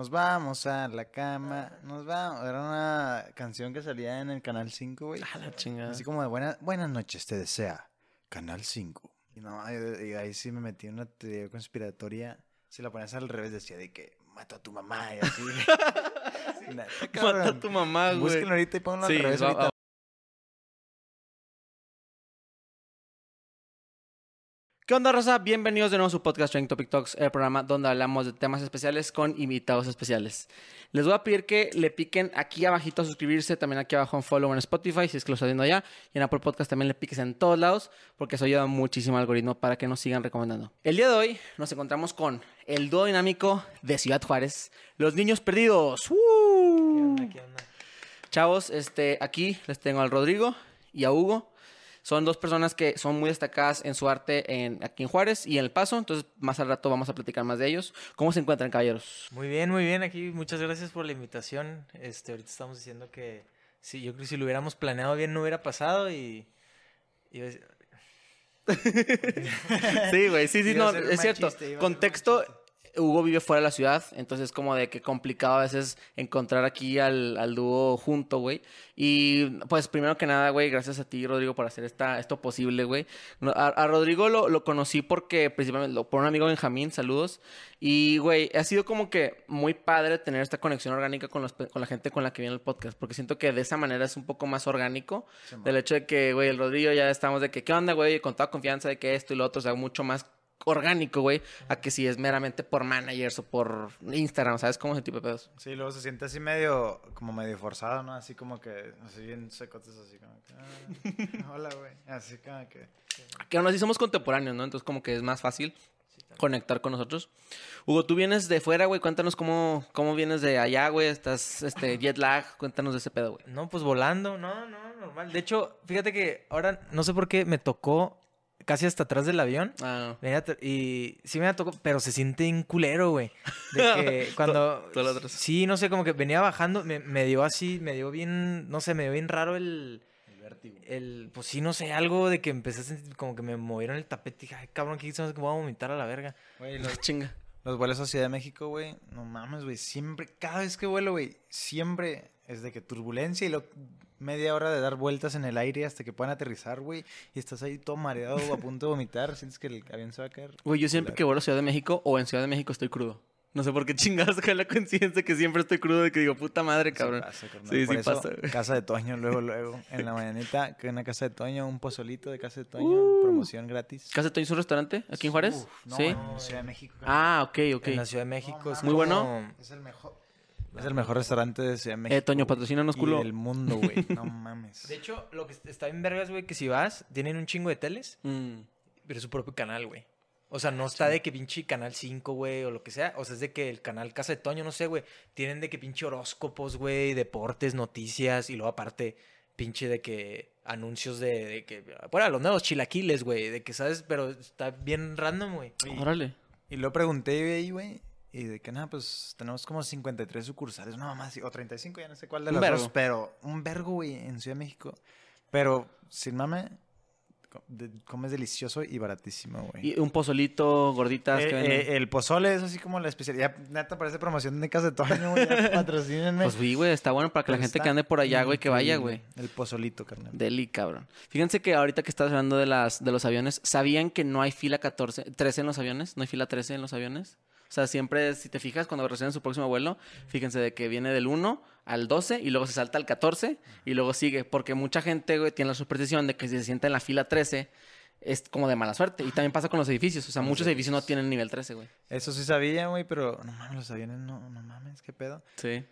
Nos vamos a la cama, nos vamos. Era una canción que salía en el Canal 5, güey. A la chingada. Así como de buena, buenas noches, te desea. Canal 5. Y no, y, ahí sí me metí en una teoría conspiratoria. Si la ponías al revés, decía de que mato a tu mamá y así. Sí, Mata a tu mamá, güey. Búsquenlo ahorita y ponlo Sí, al revés va- ahorita. ¿Qué onda, Rosa? Bienvenidos de nuevo a su podcast Trending Topic Talks, el programa donde hablamos de temas especiales con invitados especiales. Les voy a pedir que le piquen aquí abajito a suscribirse, también aquí abajo en follow en Spotify, si es que lo estás viendo allá, y en Apple Podcast también le piques en todos lados, porque eso ayuda muchísimo al algoritmo para que nos sigan recomendando. El día de hoy nos encontramos con el dúo dinámico de Ciudad Juárez, Los Niños Perdidos. ¡Uh! Chavos, este, aquí les tengo al Rodrigo y a Hugo. Son dos personas que son muy destacadas en su arte en, aquí en Juárez y en El Paso. Entonces, más al rato vamos a platicar más de ellos. ¿Cómo se encuentran, caballeros? Muy bien, muy bien. Aquí muchas gracias por la invitación. Este, ahorita estamos diciendo que sí, yo creo que si lo hubiéramos planeado bien no hubiera pasado y, Sí, güey, sí, sí, no, es cierto. chiste, Contexto, chiste. Hugo vive fuera de la ciudad, entonces como de que complicado a veces encontrar aquí al, al dúo junto, güey. Y pues primero que nada, güey, gracias a ti, Rodrigo, por hacer esta, esto posible, güey. A, a Rodrigo lo, lo conocí porque principalmente lo- por un amigo Benjamín, saludos. Y, güey, ha sido como que muy padre tener esta conexión orgánica con, los pe- con la gente con la que viene el podcast, porque siento que de esa manera es un poco más orgánico. Del hecho de que, güey, el Rodrigo ya estamos de que, ¿qué onda, güey? Con toda confianza de que esto y lo otro, o sea, mucho más orgánico, güey, a que si es meramente por managers o por Instagram, ¿sabes? Como ese tipo de pedos. Sí, luego se siente así medio, como medio forzado, ¿no? Así como que, así bien secotes, así como que, ah, hola, güey. Así como que, Que aún así somos contemporáneos, ¿no? Entonces como que es más fácil conectar con nosotros. Hugo, tú vienes de fuera, güey, cuéntanos cómo, cómo vienes de allá, güey, estás, este, jet lag, cuéntanos de ese pedo, güey. no, pues volando, no, no, normal. De hecho, fíjate que ahora no sé por qué me tocó casi hasta atrás del avión. Ah, y sí me tocó, pero se siente un culero, güey. De que cuando... Sí, no sé, como que venía bajando, me, me dio así, me dio bien, no sé, me dio bien raro el... el vértigo. El, pues sí, no sé, algo de que empecé a sentir como que me movieron el tapete y dije, ay, cabrón, ¿qué hizo? que voy a vomitar a la verga. Güey, los, chinga. los vuelos a Ciudad de México, güey, no mames, güey, siempre, cada vez que vuelo, güey, siempre es de que turbulencia y lo, media hora de dar vueltas en el aire hasta que puedan aterrizar, güey, y estás ahí todo mareado a punto de vomitar, sientes que el avión se va a caer. Güey, yo siempre que vuelo a Ciudad de México o en Ciudad de México estoy crudo. No sé por qué chingados con la coincidencia que siempre estoy crudo de que digo, puta madre, cabrón. Sí, pasa. Sí, Por sí eso, pasa. Casa de Toño, luego, luego, en la mañanita, que en la Casa de Toño, un pozolito de Casa de Toño, Uh. promoción gratis. ¿Casa de Toño es un restaurante aquí en Juárez? Uf, no, sí. en Ciudad de México. Ah, ok, ok. En la Ciudad de México. es Muy bueno. Es el mejor. Es el mejor restaurante de Ciudad de México. Eh, Toño, patrocínanos, Y culo. del mundo, güey. No mames. De hecho, lo que está bien vergas, güey, que si vas, tienen un chingo de teles, Mm. pero es su propio canal, güey. O sea, no está de que pinche Canal 5, güey, o lo que sea. O sea, es de que el canal Casa de Toño, no sé, güey. Tienen de que pinche horóscopos, güey, deportes, noticias. Y luego aparte, pinche de que anuncios de, de que... Bueno, los nuevos chilaquiles, güey. De que, ¿sabes? Pero está bien random, güey. Órale. Y lo pregunté ahí, güey. Y de que nada, pues tenemos como 53 sucursales, no más, o 35, ya no sé cuál de las vergo. dos, pero un vergo, güey, en Ciudad de México. Pero, sin mame, comes delicioso y baratísimo, güey. Y un pozolito, gorditas Eh, que eh, el pozole es así como la especialidad. Neta, parece promoción de Casa de Toño, güey. Patrocínenme. Pues sí, güey, está bueno para que la gente que ande por allá, güey, que vaya, güey. El pozolito, carnal. Deli, cabrón. Fíjense que ahorita que estás hablando de las de los aviones, ¿sabían que no hay fila 14, 13 en los aviones? ¿No hay fila 13 en los aviones? O sea, siempre, si te fijas, cuando reciben su próximo vuelo, fíjense de que viene del 1 al 12 y luego se salta al 14 y luego sigue. Porque mucha gente, güey, tiene la superstición de que si se sienta en la fila 13 es como de mala suerte. Y también pasa con los edificios. O sea, muchos edificios no tienen nivel 13, güey. Eso sí sabía, güey, pero no mames, los aviones no, no mames, qué pedo. Sí.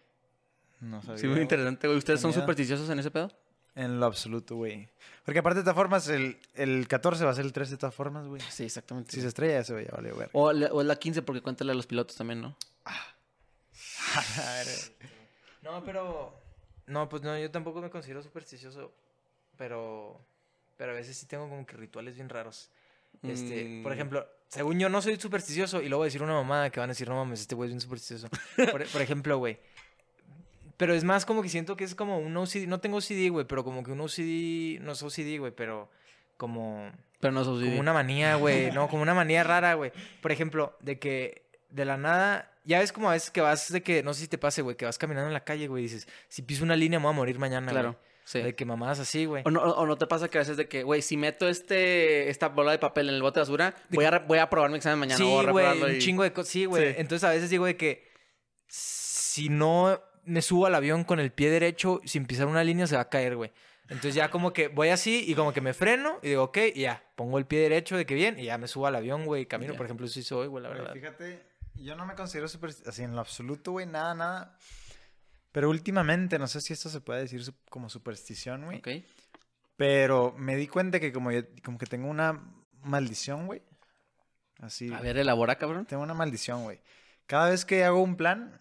No sabía. Sí, muy interesante, güey. ¿Ustedes son miedo. supersticiosos en ese pedo? En lo absoluto, güey. Porque aparte de todas formas, el, el 14 va a ser el 13 de todas formas, güey. Sí, exactamente. Si se estrella, ya se va a vale, güey. O, la- o la 15 porque cuéntale a los pilotos también, ¿no? No, pero... No, pues no, yo tampoco me considero supersticioso, pero... Pero a veces sí tengo como que rituales bien raros. Este, por Mm. ejemplo, según yo no soy supersticioso y luego voy a decir una mamada que van a decir, no mames, este güey es bien supersticioso. Por, por ejemplo, güey. Pero es más como que siento que es como un OCD, no tengo OCD, güey, pero como que un OCD, no es OCD, güey, pero como, Pero no sos como una manía, güey, no, como una manía rara, güey. Por ejemplo, de que de la nada ya ves como a veces que vas de que, no sé si te pase, güey, que vas caminando en la calle, güey, y dices, si piso una línea me voy a morir mañana, Claro, güey. sí. De que mamadas así, güey. O no, o no te pasa que a veces de que, güey, si meto este, esta bola de papel en el bote de basura, voy a, voy a probar mi examen mañana. Sí, a güey, un chingo de cosas. Sí, güey. Sí. Entonces a veces digo de que si no me subo al avión con el pie derecho, sin pisar una línea, se va a caer, güey. Entonces ya como que voy así y como que me freno y digo, ok, y ya, pongo el pie derecho de que bien y ya me subo al avión, güey, camino. Ya. Por ejemplo, sí soy, güey, la verdad. fíjate, yo no me considero super, así en lo absoluto, güey, nada, nada. Pero últimamente, no sé si esto se puede decir como superstición, güey. Ok. Pero me di cuenta que como yo, como que tengo una maldición, güey. Así. A ver, elabora, cabrón. Tengo una maldición, güey. Cada vez que hago un plan,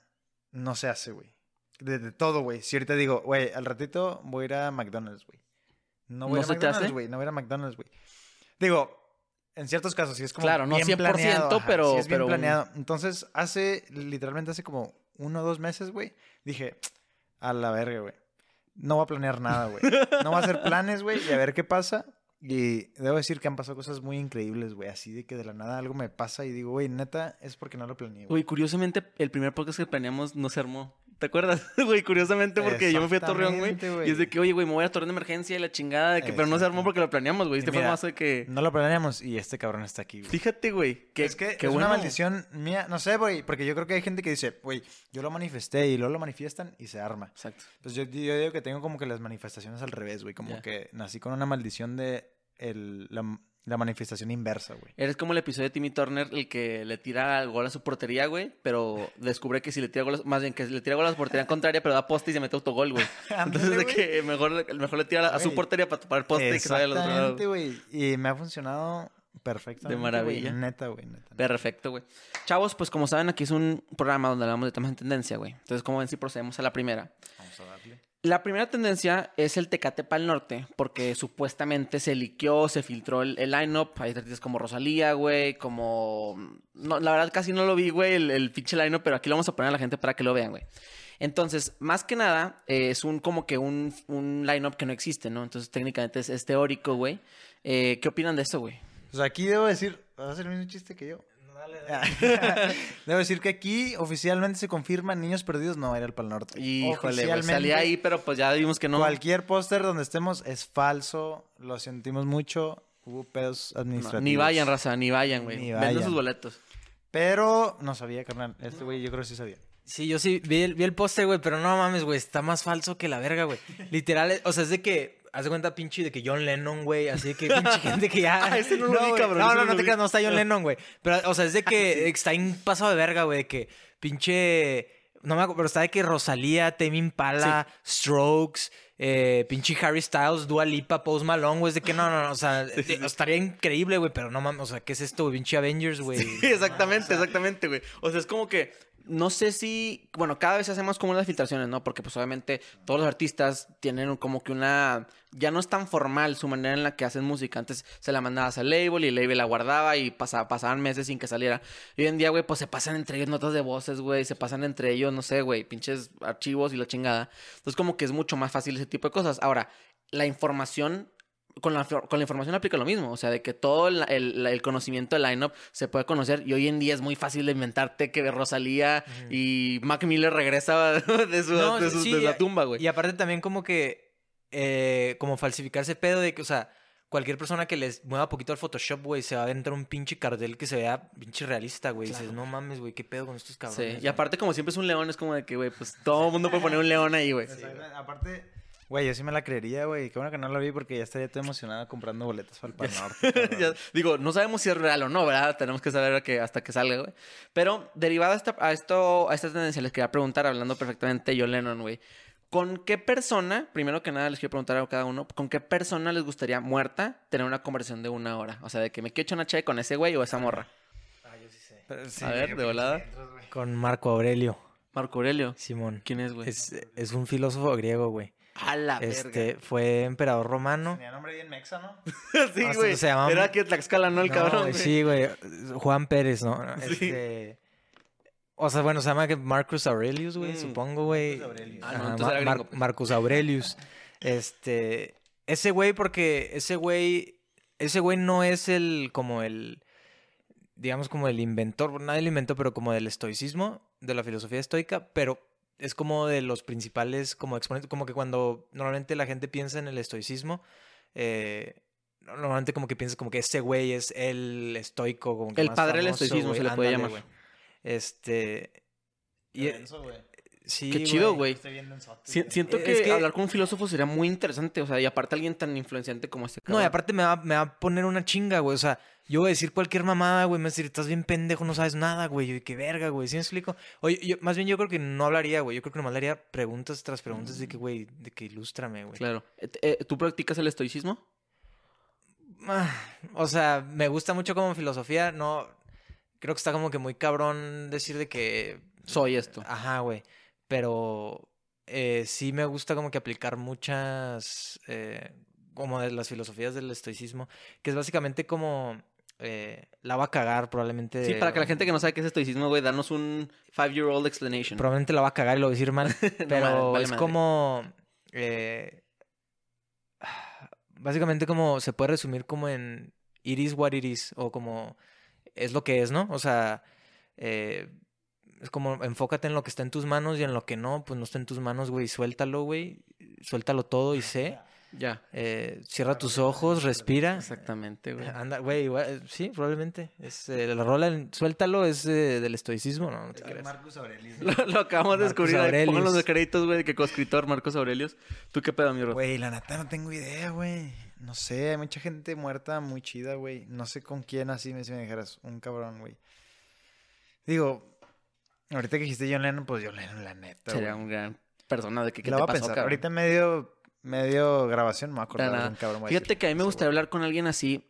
no se hace, güey. De, de todo, güey. Si ahorita digo, güey, al ratito voy a ir a McDonald's, güey. No voy ¿No a? McDonald's, güey. No voy a ir a McDonald's, güey. Digo, en ciertos casos sí es como Claro, no bien 100%, planeado, ajá, pero- sí es bien pero planeado. Entonces, hace, literalmente hace como uno o dos meses, güey, dije, a la verga, güey. No voy a planear nada, güey. No voy a hacer planes, güey, y a ver qué pasa. Y debo decir que han pasado cosas muy increíbles, güey. Así de que de la nada algo me pasa y digo, güey, neta, es porque no lo planeé. Güey, curiosamente, el primer podcast que planeamos no se armó. ¿Te acuerdas? Güey, curiosamente, porque yo me fui a Torreón, güey. Y es de que, oye, güey, me voy a Torreón de emergencia y la chingada de que, pero no se armó porque lo planeamos, güey. Este fue más de que. No lo planeamos y este cabrón está aquí, güey. Fíjate, güey. Que, es que es bueno. una maldición mía. No sé, güey, porque yo creo que hay gente que dice, güey, yo lo manifesté y luego lo manifiestan y se arma. Exacto. Pues yo, yo digo que tengo como que las manifestaciones al revés, güey. Como que nací con una maldición de el- la, la manifestación inversa, güey. Eres como el episodio de Timmy Turner, el que le tira gol a su portería, güey, pero descubre que si le tira gol, a- más bien que le tira gol a su portería contraria, pero da poste y se mete autogol, güey. Entonces, de que mejor, mejor le tira a su portería para tapar el poste y que vaya al otro lado. Güey. Y me ha funcionado perfectamente. güey. maravilla. Neta, güey, neta. Perfecto, güey. Chavos, pues como saben, aquí es un programa donde hablamos de temas en tendencia, güey. Entonces, como ven, si procedemos a la primera. Vamos a darle. La primera tendencia es el Tecate Pal Norte, porque supuestamente se liqueó, se filtró el, el line-up. Hay artistas como Rosalía, güey, como... La verdad casi no lo vi, güey, el, el pinche line-up, pero aquí lo vamos a poner a la gente para que lo vean, güey. Entonces, más que nada, eh, es un como que un, un line-up que no existe, ¿no? Entonces, técnicamente es, teórico, güey. Eh, ¿Qué opinan de esto, güey? Pues aquí debo decir, vas a hacer el mismo chiste que yo. debo decir que aquí oficialmente se confirma Niños Perdidos no era el Pal Norte. Híjole, güey, Oficialmente, salí ahí, pero pues ya vimos que no. Cualquier póster donde estemos es falso, lo sentimos mucho, hubo pedos No, administrativos. ni vayan, raza, ni vayan, güey. Ni Venden vayan. sus boletos. Pero no sabía, carnal. Este güey yo creo que sí sabía. Sí, yo sí vi el, vi el póster, güey, pero no mames, güey, está más falso que la verga, güey. Literal, o sea, es de que, haz de cuenta, pinche, de que John Lennon, güey, así que pinche gente que ya... Ah, ese no lo vi, cabrón, No, no, no te creas, no está John Lennon, güey. Pero, o sea, es de Ah, que está en pasado de verga, güey, de que pinche... No me acuerdo, pero está de que Rosalía, Tame Impala, Strokes, eh, pinche Harry Styles, Dua Lipa, Post Malone, güey, es de que no, no, no, o sea, estaría increíble, güey, pero no mames, o sea, ¿qué es esto, güey? Pinche Avengers, güey. Sí, exactamente, exactamente, güey. O sea, es como que no sé si, bueno, cada vez hacemos como unas filtraciones, ¿no? Porque pues obviamente todos los artistas tienen como que una, ya no es tan formal su manera en la que hacen música. Antes se la mandabas al label y el label la guardaba y pasaba, pasaban meses sin que saliera. Y hoy en día, güey, pues se pasan entre ellos notas de voces, güey, se pasan entre ellos, no sé, güey, pinches archivos y la chingada. Entonces como que es mucho más fácil ese tipo de cosas. Ahora, la información con la, con la información aplica lo mismo, o sea, de que todo el, el- el conocimiento del lineup se puede conocer y hoy en día es muy fácil de inventarte que Rosalía y Mac Miller regresa de, su, No, de, su- sí, de la y- tumba, güey. Y aparte también como que, eh, como falsificarse pedo de que, o sea, cualquier persona que les mueva poquito al Photoshop, güey, se va a aventar un pinche cartel que se vea pinche realista, güey. Y Dices, no mames, güey, qué pedo con estos Sí, cabrones. y aparte como siempre es un león, es como de que, güey, pues todo el mundo puede poner un león ahí, güey. Aparte, güey, yo sí me la creería, güey. Qué bueno que no la vi porque ya estaría todo emocionado comprando boletos para el Norte. Ya, digo, no sabemos si es real o no, ¿verdad? Tenemos que saber que hasta que salga, güey. Pero derivada a, esta, a esto, a esta tendencia, les quería preguntar, hablando perfectamente John Lennon, güey. ¿Con qué persona, primero que nada les quiero preguntar a cada uno, ¿con qué persona les gustaría muerta tener una conversación de una hora? O sea, de que me quiero echar una che con ese güey o esa morra. Pero sí, A ver, de volada. Con Marco Aurelio, Marco Aurelio. Simón. ¿Quién es, güey? Es, es un filósofo griego, güey. A la Este, verga. fue emperador romano. Tenía nombre bien mexa, ¿no? sí, hasta güey. se llamaba- Era aquí en Tlaxcala, ¿no? El No, cabrón, güey. Sí, güey. Juan Pérez, ¿no? Sí. Este... O sea, bueno, se llama que Marcus Aurelius, güey, Mm. supongo, güey. Marcus Aurelius. Ah, no, entonces Mar- pues. Marcus Aurelius. Este, ese güey porque ese güey ese güey no es el como el digamos como el inventor, nadie lo inventó, pero como del estoicismo, de la filosofía estoica, pero es como de los principales como exponentes, como que cuando normalmente la gente piensa en el estoicismo, eh, normalmente como que piensas como que ese güey es el estoico, como que El más padre del estoicismo se le puede Ándale, llamar. güey. Este... y- Denso, güey. Sí, Qué chido, güey. Si- siento Es que, hablar con un filósofo sería muy interesante, o sea, y aparte alguien tan influenciante como este No, y cabrón. aparte me va, me va a poner una chinga, güey. O sea, yo voy a decir cualquier mamada, güey. Me va a decir, estás bien pendejo, no sabes nada, güey. Yo, qué verga, güey. ¿Sí me explico? Oye, yo- más bien yo creo que no hablaría, güey. Yo creo que nomás le haría preguntas tras preguntas de que, güey, de que ilústrame, güey. Claro. Eh, eh, ¿Tú practicas el estoicismo? Ah, O sea, me gusta mucho como filosofía. No, creo que está como que muy cabrón decir de que... Soy esto. Ajá, güey. Pero eh, sí me gusta como que aplicar muchas, eh, como de las filosofías del estoicismo, que es básicamente como eh, la va a cagar probablemente. Sí, para que la gente que no sabe qué es estoicismo, güey, danos un five-year-old explanation. Probablemente la va a cagar y lo voy a decir mal, pero madre, vale es madre. como... básicamente como se puede resumir como en it is what it is, o como es lo que es, ¿no? O sea, eh, es como enfócate en lo que está en tus manos y en lo que no, pues no está en tus manos, güey, suéltalo, güey, suéltalo todo y sé. Ya. eh, cierra tus ojos, respira. Exactamente, güey. Anda, güey, igual, sí, probablemente. Es, eh, la rola, en suéltalo, es eh, del estoicismo, no, no te Es creas. Marcus Aurelius. Lo, lo acabamos de descubrir. Aurelius. Pónganlos de créditos, güey, de que coescritor Marcos Aurelius. ¿Tú qué pedo, mi bro? Güey, la neta no tengo idea, güey. No sé, hay mucha gente muerta muy chida, güey. No sé con quién así me, si me dijeras, un cabrón, güey. Digo, ahorita que dijiste John Lennon, pues John Lennon, la neta, Sería güey. un gran persona de que qué Lo te voy a pensar. cabrón? Ahorita medio, medio grabación me voy a acordar nada. de un cabrón. Fíjate decir, que a mí me gustaría hablar con alguien así.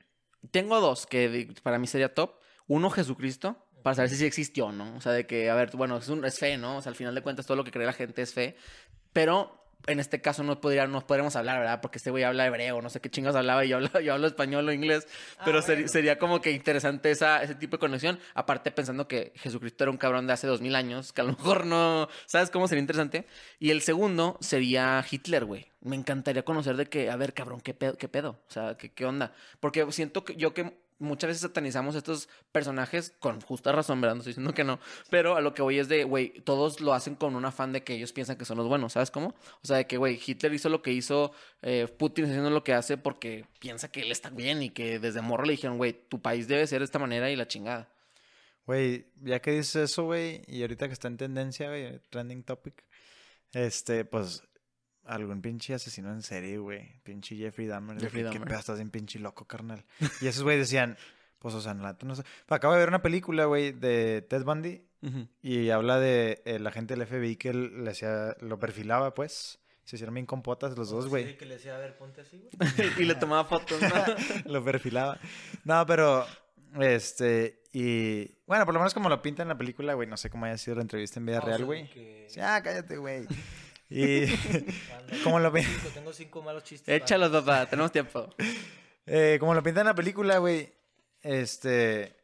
Tengo dos que para mí sería top. Uno, Jesucristo, para saber si sí existió, ¿no? O sea, de que, a ver, bueno, es, un, es fe, ¿no? O sea, al final de cuentas todo lo que cree la gente es fe. Pero en este caso no, podría, no podríamos hablar, ¿verdad? Porque este güey habla hebreo, no sé qué chingas hablaba y yo hablo, yo hablo español o inglés. Pero seri- sería como que interesante esa, ese tipo de conexión. Aparte pensando que Jesucristo era un cabrón de hace dos mil años, que a lo mejor no... ¿Sabes cómo sería interesante? Y el segundo sería Hitler, güey. Me encantaría conocer de que, a ver, cabrón, ¿qué pedo? ¿Qué, pedo? O sea, ¿qué, ¿qué onda? Porque siento que yo que muchas veces satanizamos estos personajes con justa razón, ¿verdad? No estoy diciendo que no. Pero a lo que voy es de, güey, todos lo hacen con un afán de que ellos piensan que son los buenos, ¿sabes cómo? O sea, de que, güey, Hitler hizo lo que hizo, eh, Putin haciendo lo que hace porque piensa que él está bien y que desde morro le dijeron, güey, tu país debe ser de esta manera y la chingada. Güey, ya que dices eso, güey, y ahorita que está en tendencia, güey, trending topic, este, pues, algún pinche asesino en serie, güey, pinche Jeffrey Dahmer, Jeffrey que, ¿qué pedo, estás bien pinche loco, carnal. Y esos güey decían, pues, o sea, la neta no sé. Acabo de ver una película, güey, de Ted Bundy, y habla de eh, la gente del FBI que él le hacía, lo perfilaba, pues, se hicieron bien compotas los dos, güey. que le decía, a ver, ponte así, güey. y le tomaba fotos, ¿no? lo perfilaba. No, pero, este, y, bueno, por lo menos como lo pinta en la película, güey, no sé cómo haya sido la entrevista en vida real, güey. Sí, ah, cállate, güey. Y como lo, pi- Tengo cinco malos chistes. Échalos, papá, tenemos tiempo. eh, como lo pinta en la película, güey, este,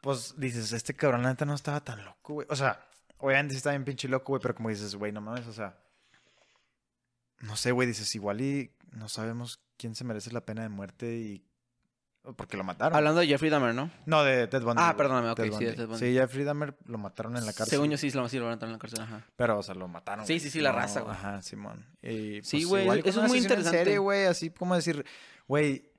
pues dices, este cabrón la neta no estaba tan loco, güey. O sea, obviamente sí estaba bien pinche loco, güey, pero como dices, güey, no mames, o sea, no sé, güey, dices, igual y no sabemos quién se merece la pena de muerte y... Porque lo mataron. Hablando de Jeffrey Dahmer, ¿no? No, de Ted Bundy. Ah, güey. perdóname, ok, Ted sí, de. Ted Bundy. Sí, Jeffrey Dahmer lo mataron en la cárcel. Según yo sí, lo sí lo entrar en la cárcel, ajá. Pero, o sea, lo mataron. Sí, güey. sí, sí, la raza, güey. Ajá, Simón. Y, Sí, pues, güey, igual y con eso es muy asesino en interesante. serie, güey, así como decir, güey,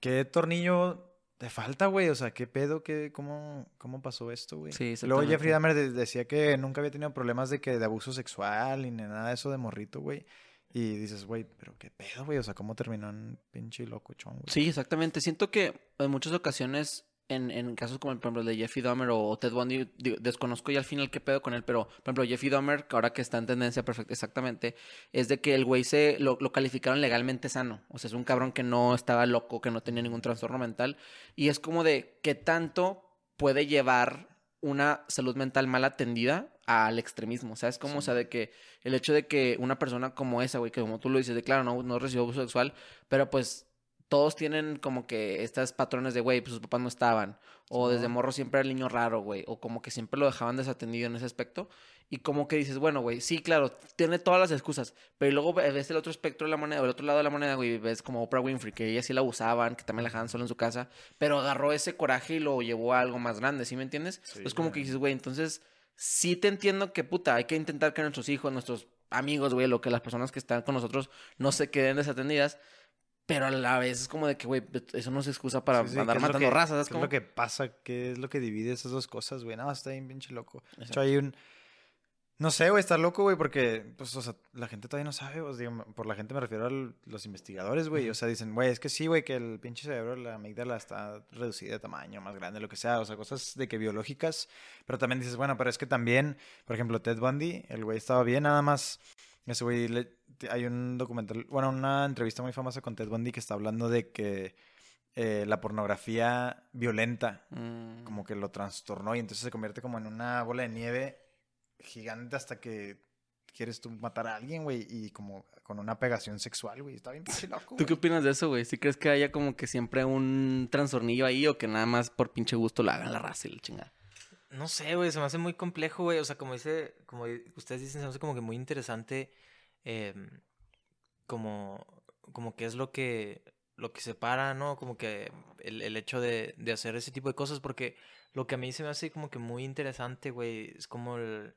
¿qué tornillo te falta, güey? O sea, ¿qué pedo? ¿Qué, cómo, ¿Cómo pasó esto, güey? Sí, Luego. Jeffrey Dahmer de- decía que nunca había tenido problemas de que de abuso sexual ni nada de eso de morrito, güey. Y dices, güey, pero qué pedo, güey. O sea, ¿cómo terminó en pinche locochón, güey? Sí, exactamente. Siento que en muchas ocasiones, en, en casos como el, ejemplo, de Jeffrey Dahmer o Ted Bundy, desconozco ya al final qué pedo con él, pero por ejemplo, Jeffrey Dahmer, que ahora que está en tendencia perfecta, exactamente, es de que el güey se lo, lo calificaron legalmente sano. O sea, es un cabrón que no estaba loco, que no tenía ningún trastorno mental. Y es como de qué tanto puede llevar una salud mental mal atendida al extremismo, ¿sabes? Como, o sea, de que el hecho de que una persona como esa, güey, que como tú lo dices, de claro, no, no recibió abuso sexual, pero pues todos tienen como que estas patrones de, güey, pues sus papás no estaban, o desde morro siempre era el niño raro, güey, o como que siempre lo dejaban desatendido en ese aspecto, y como que dices, bueno, güey, sí, claro, tiene todas las excusas, pero luego ves el otro espectro de la moneda, o el otro lado de la moneda, güey, ves como Oprah Winfrey, que ella sí la abusaban, que también la dejaban solo en su casa, pero agarró ese coraje y lo llevó a algo más grande, ¿sí me entiendes? Sí, es como que dices, güey, entonces sí te entiendo que, puta, hay que intentar que nuestros hijos, nuestros amigos, güey, lo que las personas que están con nosotros no se queden desatendidas. Pero a la vez es como de que, güey, eso no es excusa para Sí, sí, andar ¿qué es lo matando que- razas. ¿Qué Es lo que pasa? ¿Qué es lo que divide esas dos cosas, güey? No, está bien pinche loco. De hecho, hay un... No sé, güey, está loco, güey, porque, pues, o sea, la gente todavía no sabe, pues, digo, por la gente me refiero a los investigadores, güey. O sea, dicen, güey, es que sí, güey, que el pinche cerebro, la amígdala está reducida de tamaño, más grande, lo que sea. O sea, cosas de que biológicas. Pero también dices, bueno, pero es que también, por ejemplo, Ted Bundy, el güey estaba bien, nada más. Ese güey, le- hay un documental, bueno, una entrevista muy famosa con Ted Bundy que está hablando de que eh, la pornografía violenta Mm, como que lo trastornó y entonces se convierte como en una bola de nieve gigante hasta que quieres tú matar a alguien, güey, y como con una pegación sexual, güey. Está bien pinche loco, ¿Tú qué opinas de eso, güey? ¿Sí crees que haya como que siempre un trastornillo ahí o que nada más por pinche gusto lo hagan la raza y la chingada? No sé, güey, se me hace muy complejo, güey. O sea, como dice, como ustedes dicen, se me hace como que muy interesante. em, como, como que es lo que, lo que separa, ¿no? Como que el, el hecho de, de hacer ese tipo de cosas. Porque lo que a mí se me hace como que muy interesante, güey, es como el.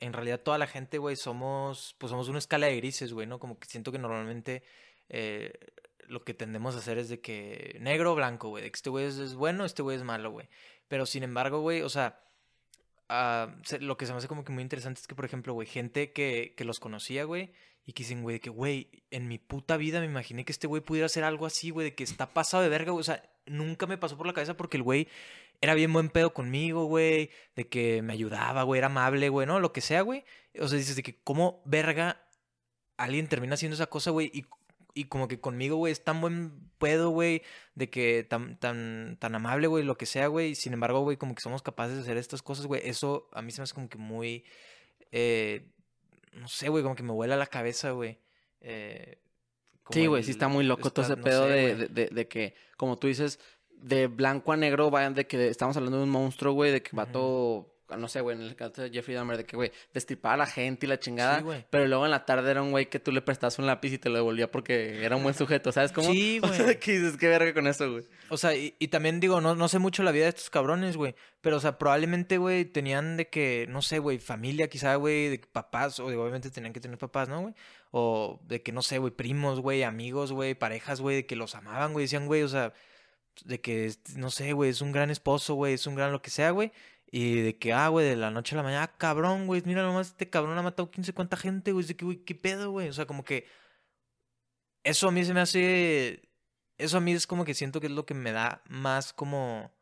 En realidad, toda la gente, güey, somos. Pues somos una escala de grises, güey, ¿no? Como que siento que normalmente. eh, lo que tendemos a hacer es de que negro o blanco, güey. De que este güey es, bueno, este güey es malo, güey. Pero sin embargo, güey, o sea, ah, se- lo que se me hace como que muy interesante es que, por ejemplo, güey, gente que, que los conocía, güey, y que dicen, güey, de que, güey, en mi puta vida me imaginé que este güey pudiera hacer algo así, güey, de que está pasado de verga, güey. O sea, nunca me pasó por la cabeza porque el güey era bien buen pedo conmigo, güey, de que me ayudaba, güey, era amable, güey, ¿no? Lo que sea, güey. O sea, dices de que, ¿cómo verga alguien termina haciendo esa cosa, güey? Y, y como que conmigo, güey, es tan buen pedo, güey, de que tan, tan, tan amable, güey, lo que sea, güey. Sin embargo, güey, como que somos capaces de hacer estas cosas, güey. Eso a mí se me hace como que muy. eh, no sé, güey, como que me vuela la cabeza, güey. Eh, como Sí, güey, sí está muy loco todo ese no pedo sé, de, güey. de, de- de que, como tú dices, de blanco a negro, vayan de que estamos hablando de un monstruo, güey, de que vato, no sé, güey, en el caso de Jeffrey Dahmer, de que, güey, destripaba a la gente y la chingada, Sí, güey. pero luego en la tarde era un güey que tú le prestabas un lápiz y te lo devolvía porque era un buen sujeto, ¿sabes cómo? Sí, O sea, güey. que dices, qué verga con eso, güey. O sea, y, y también digo, no, no sé mucho la vida de estos cabrones, güey. Pero, o sea, probablemente, güey, tenían de que, no sé, güey, familia quizá, güey, de que papás, o de- obviamente tenían que tener papás, ¿no, güey? O de que, no sé, güey, primos, güey, amigos, güey, parejas, güey, de que los amaban, güey, decían, güey, o sea, de que, no sé, güey, es un gran esposo, güey, es un gran lo que sea, güey. Y de que, ah, güey, de la noche a la mañana, ah, cabrón, güey, mira nomás, este cabrón ha matado 15 cuánta gente, güey, es de que, güey, qué pedo, güey. O sea, como que eso a mí se me hace. Eso a mí es como que siento que es lo que me da más como.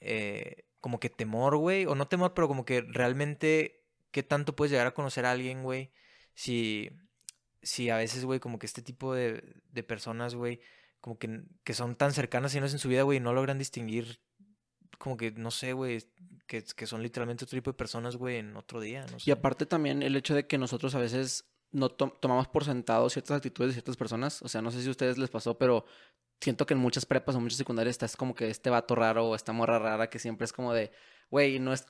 eh, como que temor, güey. O no temor, pero como que realmente. ¿Qué tanto puedes llegar a conocer a alguien, güey? Si. Si a veces, güey, como que este tipo de, de personas, güey, como que, que son tan cercanas y no es en su vida, güey, no logran distinguir. Como que, no sé, güey, que, que son literalmente otro tipo de personas, güey, en otro día. No sé. Y aparte también el hecho de que nosotros a veces no to- tomamos por sentado ciertas actitudes de ciertas personas. O sea, no sé si a ustedes les pasó, pero siento que en muchas prepas o muchas secundarias estás como que este vato raro o esta morra rara que siempre es como de, güey, no es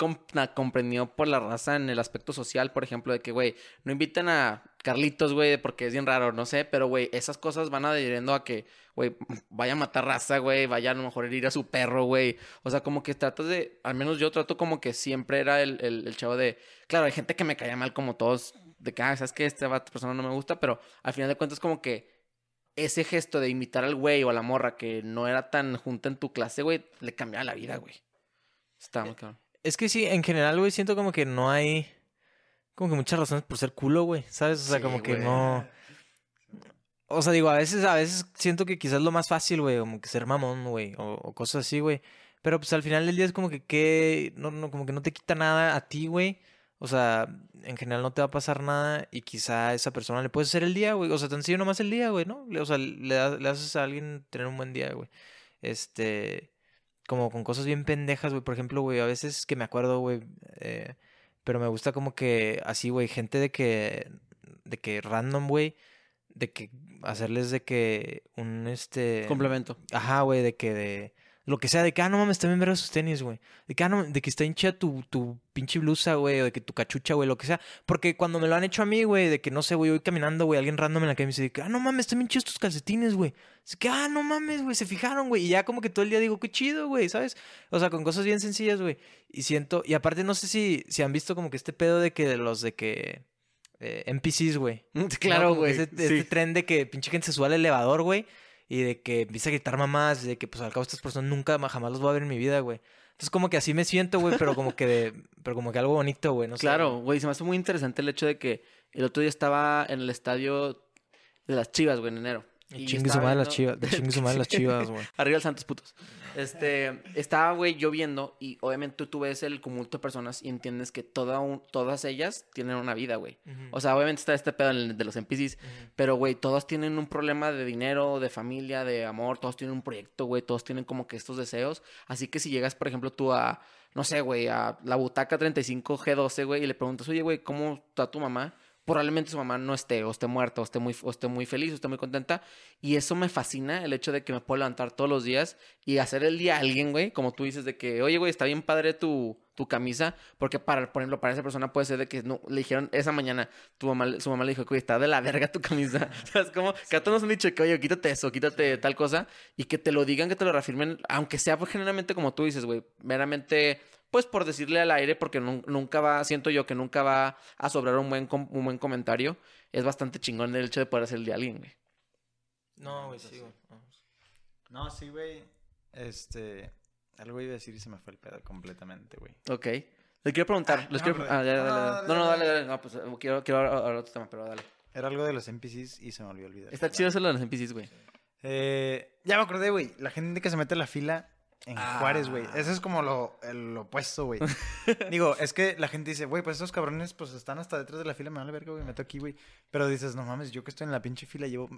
comprendido por la raza en el aspecto social, por ejemplo, de que, güey, no inviten a Carlitos, güey, porque es bien raro, no sé, pero, güey, esas cosas van adhiriendo a que, güey, vaya a matar raza, güey, vaya a lo mejor herir a su perro, güey. O sea, como que tratas de, al menos yo trato como que siempre era el, el, chavo de, claro, hay gente que me caía mal como todos, de que, ah, sabes que esta persona no me gusta, pero al final de cuentas como que ese gesto de imitar al güey o a la morra que no era tan junta en tu clase, güey, le cambiaba la vida, güey. Está muy cabrón. Es que sí, en general, güey, siento como que no hay como que muchas razones por ser culo, güey, ¿sabes? O sea, Sí, como que no... O sea, digo, a veces, a veces siento que quizás lo más fácil, güey, como que ser mamón, güey, o, o cosas así, güey. Pero pues al final del día es como que, que no, no, como que no te quita nada a ti, güey. O sea, en general no te va a pasar nada y quizá a esa persona le puedes hacer el día, güey. O sea, tan sencillo nomás el día, güey, ¿no? O sea, le, le haces a alguien tener un buen día, güey. Este, como con cosas bien pendejas, güey. Por ejemplo, güey, a veces que me acuerdo, güey, eh, pero me gusta como que así, güey, gente de que, de que random, güey, de que hacerles de que un, este... Complemento. Ajá, güey, de que de, Lo que sea, de que, ah, no mames, también ver sus tenis, güey. De que, ah, no, de que está hinchada tu, tu pinche blusa, güey, o de que tu cachucha, güey, lo que sea. Porque cuando me lo han hecho a mí, güey, de que no sé, güey, voy caminando, güey, alguien random en la calle me dice, de que, ah, no mames, están bien chidos tus calcetines, güey. Es que, ah, no mames, güey, se fijaron, güey. Y ya como que todo el día digo, qué chido, güey, ¿sabes? O sea, con cosas bien sencillas, güey. Y siento, y aparte no sé si, si han visto como que este pedo de que de los de que eh, NPCs, güey. Claro, güey. Ese, este tren de que pinche gente se sube al elevador, güey. Y de que empieza a gritar mamás. Y de que, pues, al cabo estas personas nunca jamás los voy a ver en mi vida, güey. Entonces, como que así me siento, güey. Pero como que de- pero como que algo bonito, güey. No Claro, güey, se me hace muy interesante el hecho de que el otro día estaba en el estadio de las Chivas, güey, en enero. Chingue su madre las chivas. De chingue su madre las chivas, güey. Arriba el Santos putos. Este, estaba, güey, lloviendo y obviamente tú ves el tumulto de personas y entiendes que toda un- todas ellas tienen una vida, güey. O sea, obviamente está este pedo de los NPCs, pero, güey, todos tienen un problema de dinero, de familia, de amor, todos tienen un proyecto, güey, todos tienen como que estos deseos. Así que si llegas, por ejemplo, tú a, no sé, güey, a la butaca 35 G12, güey, y le preguntas, oye, güey, ¿cómo está tu mamá? Probablemente su mamá no esté, o esté muerta, o esté muy, o esté muy feliz, o esté muy contenta. Y eso me fascina, el hecho de que me puedo levantar todos los días y hacer el día a alguien, güey, como tú dices, de que, oye, güey, está bien padre tu, tu camisa, porque para, por ejemplo, para esa persona puede ser de que no, le dijeron esa mañana, tu mamá, su mamá le dijo, güey, está de la verga tu camisa. ¿Sabes cómo? Que a todos nos han dicho que, oye, quítate eso, quítate tal cosa, y que te lo digan, que te lo reafirmen, aunque sea pues, generalmente como tú dices, güey, meramente, pues por decirle al aire, porque nun- nunca va, siento yo que nunca va a sobrar un buen, com- un buen comentario, es bastante chingón el hecho de poder hacer el a alguien, güey. No, güey, sí, güey. No, sí, güey. Este. Algo iba a decir y se me fue el pedo completamente, güey. Ok. Les quiero preguntar. Ah, les no, quiero... ah, no, dale, no, dale. dale, No, no, dale, dale. dale. No, pues eh, quiero, quiero hablar hablar otro tema, pero dale. Era algo de los NPCs y se me olvidó olvidar. Está chido hacerlo de los NPCs, güey. Eh, ya me acordé, güey. La gente que se mete en la fila en Ah. Juárez, güey. Eso es como lo, el opuesto, güey. Digo, es que la gente dice, güey, pues estos cabrones pues están hasta detrás de la fila, me vale verga, güey, me meto aquí, güey. Pero dices, no mames, yo que estoy en la pinche fila llevo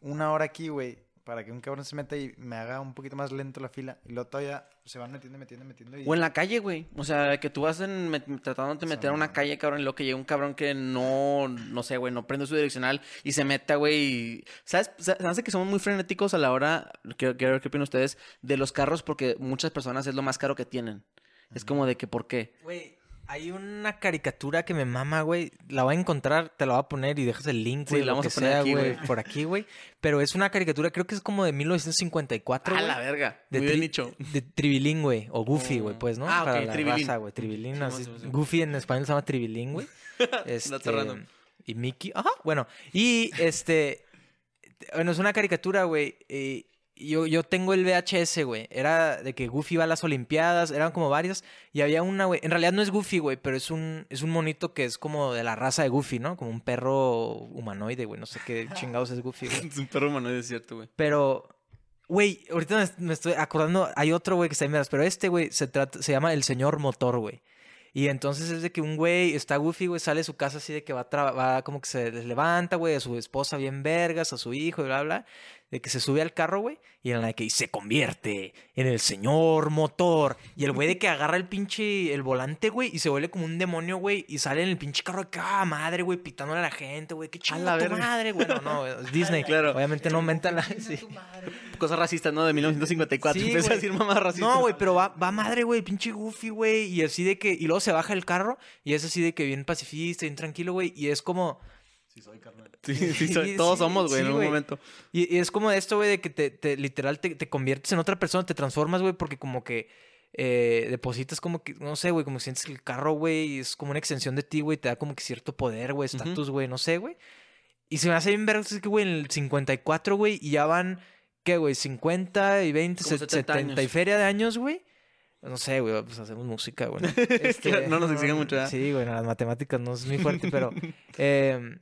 una hora aquí, güey, para que un cabrón se meta y me haga un poquito más lento la fila. Y luego todavía se van metiendo, metiendo, metiendo. Y... O en la calle, güey. O sea, que tú vas en, tratando de meter a una calle, cabrón, y luego que llega un cabrón que no, no sé, güey, no prende su direccional y se meta, güey. y- ¿Sabes? Sa- ¿Sabes que somos muy frenéticos a la hora, quiero, quiero ver qué opinan ustedes, de los carros porque muchas personas es lo más caro que tienen. Es como de que, ¿por qué? Güey, hay una caricatura que me mama, güey. La voy a encontrar, te la voy a poner y dejas el link, Sí, güey. la lo vamos a poner sea, aquí, güey. güey. Por aquí, güey. Pero es una caricatura, creo que es como de 1954, A güey. la verga. De, Muy bien dicho. de Tribilín, güey. O Goofy, güey, Oh. pues, ¿no? Ah, Para la Tribilín. raza, güey. Tribilín. Sí, así- sí, sí. Goofy en español se llama Tribilín, güey. Este, random. y Mickey. Ajá, bueno. Y este. Bueno, es una caricatura, güey. y yo, yo tengo el VHS, güey. Era de que Goofy iba a las Olimpiadas, eran como varios. Y había una, güey. En realidad no es Goofy, güey, pero es un, es un monito que es como de la raza de Goofy, ¿no? Como un perro humanoide, güey. No sé qué chingados es Goofy, güey. Es un perro humanoide, es cierto, güey. Pero, güey, ahorita me, estoy acordando, hay otro, güey, que está en veras, pero este, güey, se, trata, se llama El Señor Motor, güey. Y entonces es de que un güey está goofy, güey, sale de su casa así de que va, a va como que se levanta, güey, a su esposa bien vergas, a su hijo y bla, bla, de que se sube al carro, güey, y en la de que se convierte en el señor motor. Y el güey de que agarra el pinche, el volante, güey, y se vuelve como un demonio, güey, y sale en el pinche carro de que, ah, madre, güey, pitándole a la gente, güey, qué chingada tu madre, güey. No, no, es Disney, Claro. Obviamente no aumenta la... sí. Cosas racistas, ¿no? De 1954. Sí, a decir mamá racista. No, güey, pero va, va madre, güey, pinche Goofy, güey. Y así de que. Y luego se baja el carro. Y es así de que bien pacifista, bien tranquilo, güey. Y es como. Sí, soy carnal. Sí, sí, so- Sí, todos sí, somos, güey, sí, en un güey. momento. Y, y es como esto, güey, de que te, te- literal te, te conviertes en otra persona, te transformas, güey, porque como que. eh, depositas como que, no sé, güey, como que sientes que el carro, güey, es como una extensión de ti, güey, te da como que cierto poder, güey, estatus, güey, no sé, güey. Y se me hace bien ver, es que, güey, en el 54, güey, y ya van, ¿qué, güey? 50 y 20, Como 70 70 y feria de años, güey. No sé, güey, pues hacemos música, güey. ¿no? Este, No nos exigen mucho, ¿verdad? Sí, güey, no, las matemáticas no es muy fuerte, pero... eh,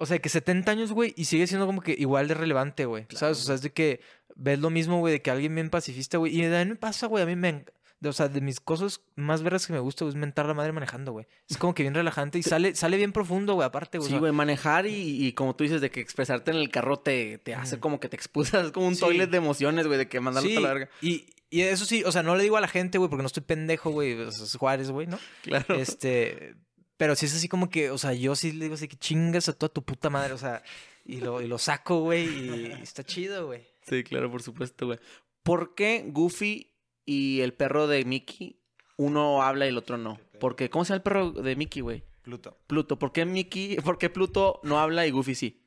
o sea, que 70 años, güey, y sigue siendo como que igual de relevante, güey. Claro, ¿Sabes? O sea, es de que ves lo mismo, güey, de que alguien bien pacifista, güey. Y a mí me pasa, güey, a mí me... o sea, de mis cosas más verdes que me gusta, güey, es mentar la madre manejando, güey. Es como que bien relajante y sale, sale bien profundo, güey, aparte, güey. Sí, güey, manejar y, y como tú dices, de que expresarte en el carro te, te hace Ujú. como que te expulsas, es como un Sí. toilet de emociones, güey, de que mandarlo sí, a la verga. Y, y eso sí, o sea, no le digo a la gente, güey, porque no estoy pendejo, güey. o sea, es Juárez, güey, ¿no? Claro. Este, pero sí es así como que, o sea, yo sí le digo así que chingas a toda tu puta madre, o sea, y lo, y lo saco, güey, y está chido, güey. Sí, claro, por supuesto, güey. ¿Por qué Goofy y el perro de Mickey, uno habla y el otro no? Porque, ¿cómo se llama el perro de Mickey, güey? Pluto. Pluto. ¿Por qué Mickey, por qué Pluto no habla y Goofy sí?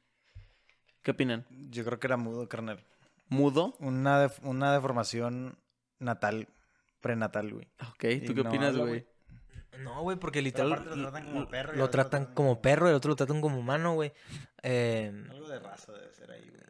¿Qué opinan? Yo creo que era mudo, carnal. ¿Mudo? Una, def- una deformación natal, prenatal, güey. Ok, Y ¿tú qué no opinas, güey? No, güey, porque literal lo tratan como perro y lo tratan tratan como perro y el otro lo tratan como humano, güey. Eh, Algo de raza debe ser ahí, güey.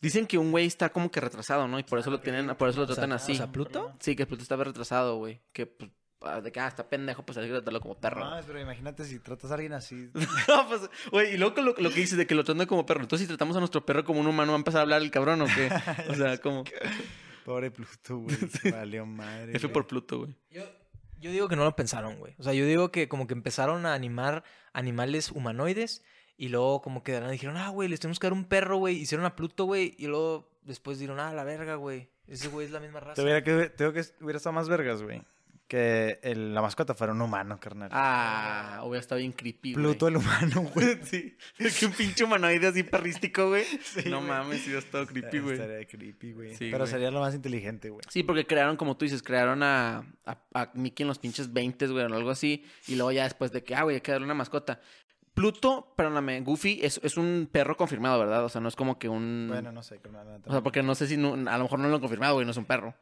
Dicen que un güey está como que retrasado, ¿no? Y por eso lo tienen, por eso lo o sea, tratan o así. sea, ¿Pluto? Sí, que Pluto estaba retrasado, güey. Que, pues, ah, de que, ah, está pendejo, pues hay que tratarlo como perro. No, pero imagínate si tratas a alguien así. No, pues, güey, y luego lo, lo que dices de que lo tratan como perro. Entonces, si tratamos a nuestro perro como un humano, ¿va a empezar a hablar el cabrón o qué? O sea, como... Pobre Pluto, güey. se Valió madre. F por Pluto, güey. Yo, yo digo que no lo pensaron, güey. O sea, yo digo que como que empezaron a animar animales humanoides y luego como que dijeron, ah, güey, les tenemos que dar un perro, güey. Hicieron a Pluto, güey, y luego después dijeron, ah, la verga, güey. Ese güey es la misma raza. Te hubiera que, tengo que hubiera estado más vergas, güey. Que el- la mascota fuera un humano, carnal. Ah, hubiera estado bien creepy, güey. Pluto el humano, güey. sí. Es que un pinche humanoide así perrístico, güey. Sí, no güey. mames, hubiera estado creepy, güey. Estaría creepy, güey. Sí, Pero güey. sería lo más inteligente, güey. Sí, porque crearon, como tú dices, crearon a, a, a Mickey en los pinches 20, güey, o algo así. Y luego ya después de que, ah, güey, hay que darle una mascota. Pluto, perdóname, Goofy es, es un perro confirmado, ¿verdad? O sea, no es como que un... Bueno, no sé, o sea, porque no sé si no- a lo mejor no lo han confirmado, güey, no es un perro.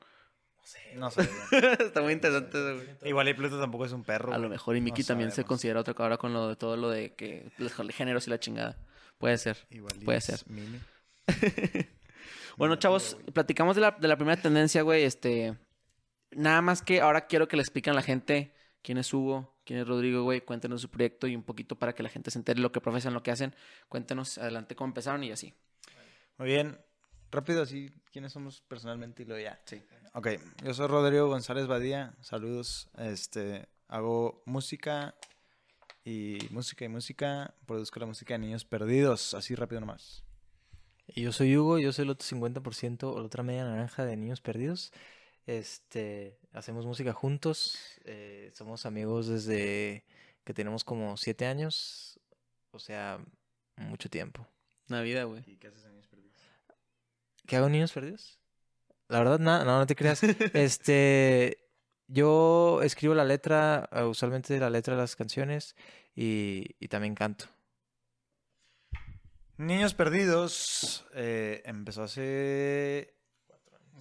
No sé. Está muy interesante eso, güey. Igual y Pluto tampoco es un perro. A lo mejor y No Mickey también se considera otra ahora con lo de todo lo de que los géneros y la chingada. Puede ser. Igual y Puede ser. Mini. Bueno, chavos, platicamos de la, de la primera tendencia, güey. Este. Nada más que ahora quiero que le expliquen a la gente quién es Hugo, quién es Rodrigo, güey. Cuéntenos su proyecto y un poquito para que la gente se entere lo que profesan, lo que hacen. Cuéntenos adelante cómo empezaron y así. Muy bien. Rápido, así, ¿quiénes somos personalmente? Y luego ya. Sí. Ok, yo soy Rodrigo González Badía. Saludos. Este, hago música y música y música. Produzco la música de Niños Perdidos. Así rápido nomás. Y yo soy Hugo, yo soy el otro 50% o la otra media naranja de Niños Perdidos. Este, hacemos música juntos. eh, somos amigos desde que tenemos como siete años. O sea, mucho tiempo. Navidad, güey. ¿Y qué haces en? ¿Qué hago en Niños Perdidos? La verdad, nada, no, no te creas. este, yo escribo la letra, eh, usualmente la letra de las canciones y, y también canto. Niños Perdidos eh, empezó hace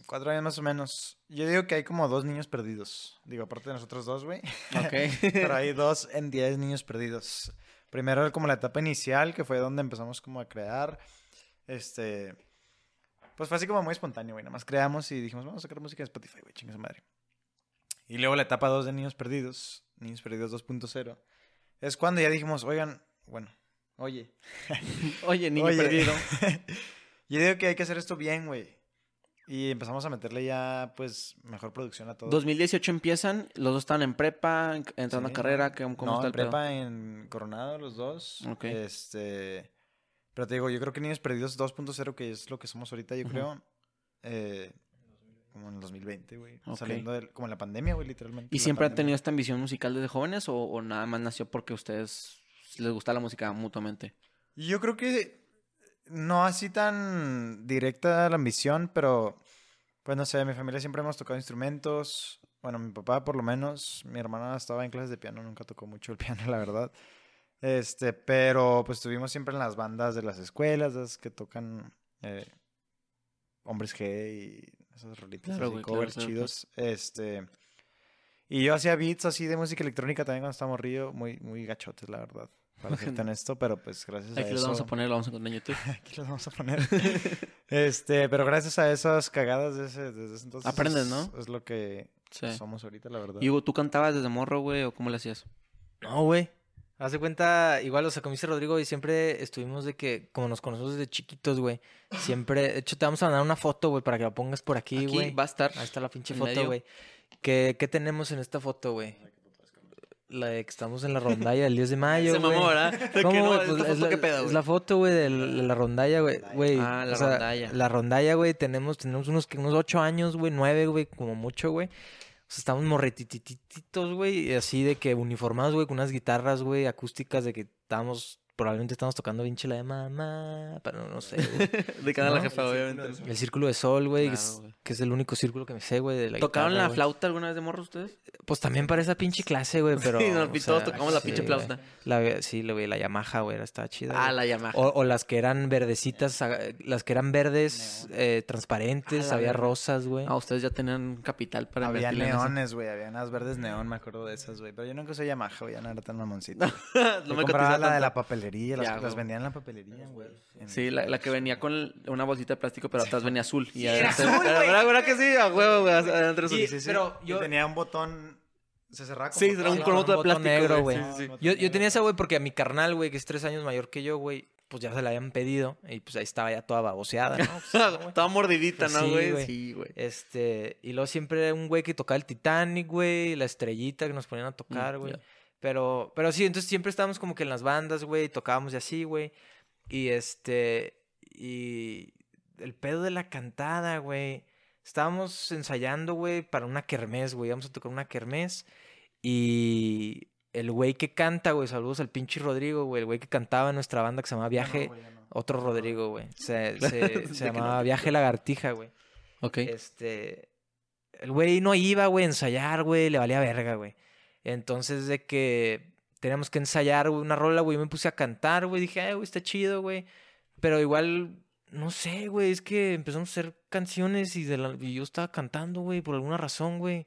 cuatro años más o menos. Yo digo que hay como dos niños perdidos. Digo, aparte de nosotros dos, güey. Ok. Pero hay dos entidades niños perdidos. Primero como la etapa inicial, que fue donde empezamos como a crear. Este... Pues fue así como muy espontáneo, güey. Nada más creamos y dijimos, vamos a sacar música de Spotify, güey. Chingue su madre. Y luego la etapa 2 de Niños Perdidos, Niños Perdidos 2.0, es cuando ya dijimos, oigan, bueno, oye. Oye, niño Oye. perdido. Yo digo que hay que hacer esto bien, güey. Y empezamos a meterle ya, pues, mejor producción a todo. 2018 empiezan, los dos están en prepa, en- entrando Sí, a carrera. ¿Cómo, cómo no, está en el pedo? prepa en Coronado los dos. Ok. Este, pero te digo, yo creo que Niños Perdidos 2.0, que es lo que somos ahorita, yo Ujú. creo, eh, como en el 2020, güey. Saliendo del- como en la pandemia, güey, literalmente. ¿Y siempre han tenido esta ambición musical desde jóvenes o, o nada más nació porque a ustedes les gusta la música mutuamente? Yo creo que no así tan directa la ambición, pero pues no sé, mi familia siempre hemos tocado instrumentos. Bueno, mi papá por lo menos, mi hermana estaba en clases de piano, nunca tocó mucho el piano, la verdad. Este, pero pues estuvimos siempre en las bandas de las escuelas, esas que tocan eh, Hombres G y esas rolitas Claro, así, claro, covers claro, claro. chidos. Este, y yo hacía beats así de música electrónica también cuando estaba morrido, muy, muy gachotes, la verdad. Para serte honesto, pero pues gracias a Aquí eso. los vamos a poner, lo vamos a encontrar en YouTube. Aquí los vamos a poner. este, pero gracias a esas cagadas de ese, desde ese entonces. Aprendes, es- ¿no? Es lo que Sí. somos ahorita, la verdad. Y Hugo, ¿tú cantabas desde morro, güey, o cómo le hacías? No, güey. Haz de cuenta, igual, o sea, como dice Rodrigo, y siempre estuvimos de que, como nos conocemos desde chiquitos, güey, siempre, de hecho, te vamos a mandar una foto, güey, para que la pongas por aquí, Aquí güey. va a estar. Ahí está la pinche foto, güey. ¿Qué, ¿Qué tenemos en esta foto, güey? La de que estamos en la rondalla del 10 de mayo, Se mamó, ¿verdad? ¿Cómo, no, Pues foto, es, la, ¿qué pedo, es la foto, güey, de la, rondalla, güey. Ah, la o sea, rondalla. La rondalla, güey, tenemos, tenemos unos, unos ocho años, güey, nueve, güey, como mucho, güey. O sea, morretitititos, güey, así de que uniformados, güey, con unas guitarras, güey, acústicas de que estábamos probablemente estamos tocando pinche la de mamá, pero no sé. De cara a la No, jefa, el obviamente. El círculo de sol, güey, que, Claro, es- güey. que es el único círculo que me sé, güey, de la ¿Tocaron guitarra, la flauta alguna vez de morro ustedes? Pues también para esa pinche clase, güey, pero... Sí, nos- todos sea, tocamos la sí, pinche flauta. La, sí, la, güey, la Yamaha, güey, era- estaba chida. Ah, la Yamaha. O, o las que eran verdecitas, ah, las que eran verdes, eh, transparentes, A la había rosas, güey. Ah, ustedes ya tenían capital para Había neones, güey. Había unas verdes neón, me acuerdo de esas, güey. Pero yo nunca usé Yamaha, güey. Ya no era tan mamoncito. no me compraba la de la papelería. Las, Ya, las güey. vendían en la papelería, güey. Sí, la, la que venía con una bolsita de plástico, pero atrás venía azul. Y era adelante- azul, ¿Verdad, güey. ¿verdad, verdad que sí? A huevo, güey. Adentro azul. Sí, Sí, sí, pero y yo- tenía un botón... Se cerraba con Sí, era un de un botón plástico, negro, güey. Sí, sí, sí. Yo, yo tenía esa, güey, porque a mi carnal, güey, que es tres años mayor que yo, güey, pues ya se la habían pedido. Y pues ahí estaba ya toda baboseada, ¿no? Pues. Estaba mordidita, Pues ¿no, sí, güey? güey. Sí, güey. Este, y luego siempre era un güey que tocaba el Titanic, güey, la estrellita que nos ponían a tocar, Mm, güey. Pero, pero sí, entonces siempre estábamos como que en las bandas, güey, tocábamos y así, güey. Y este, y el pedo de la cantada, güey. Estábamos ensayando, güey, para una kermés, güey. Íbamos a tocar una kermés. Y el güey que canta, güey, saludos al pinche Rodrigo, güey. El güey que cantaba en nuestra banda que se llamaba no, Viaje. no. Otro Rodrigo, güey. Se, se, ¿De se llamaba no? Viaje Lagartija, güey. Ok. Este. El güey no iba, güey, a ensayar, güey. Le valía verga, güey. Entonces, de que teníamos que ensayar, güey, una rola, güey. Yo me puse a cantar, güey. Dije, ay, güey, está chido, güey. Pero igual, no sé, güey. Es que empezamos a hacer canciones y, de la- y yo estaba cantando, güey, por alguna razón, güey.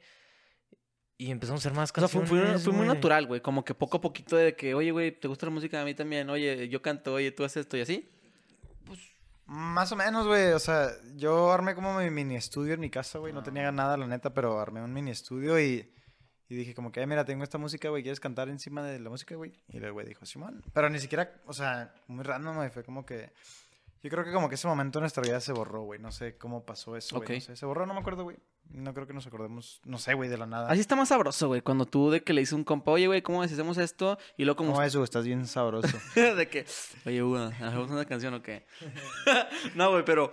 Y empezamos a hacer más O sea, fue, canciones. fue- fue muy natural, güey. Como que poco a poquito de que, oye, güey, ¿te gusta la música? A mí también. Oye, yo canto, oye, tú haces esto y así. Más o menos, güey. O sea, yo armé como mi mini estudio en mi casa, güey. No tenía nada, la neta, pero armé un mini estudio y, y dije como que, "Ay, mira, tengo esta música, güey. ¿Quieres cantar encima de la música, güey? Y el güey dijo, Simón. Pero ni siquiera, o sea, muy random, güey. Fue como que... Yo creo que como que ese momento de nuestra vida se borró, güey. No sé cómo pasó eso, güey. No sé. Se borró, no me acuerdo, güey. No creo que nos acordemos, no sé, güey, de la nada. Así está más sabroso, güey. Cuando tú de que le dices un compa, oye, güey, ¿cómo hacemos esto? Y luego como... ¿Cómo eso? Estás bien sabroso. de que, oye, Hugo, ¿hacemos una canción o qué? no, güey, pero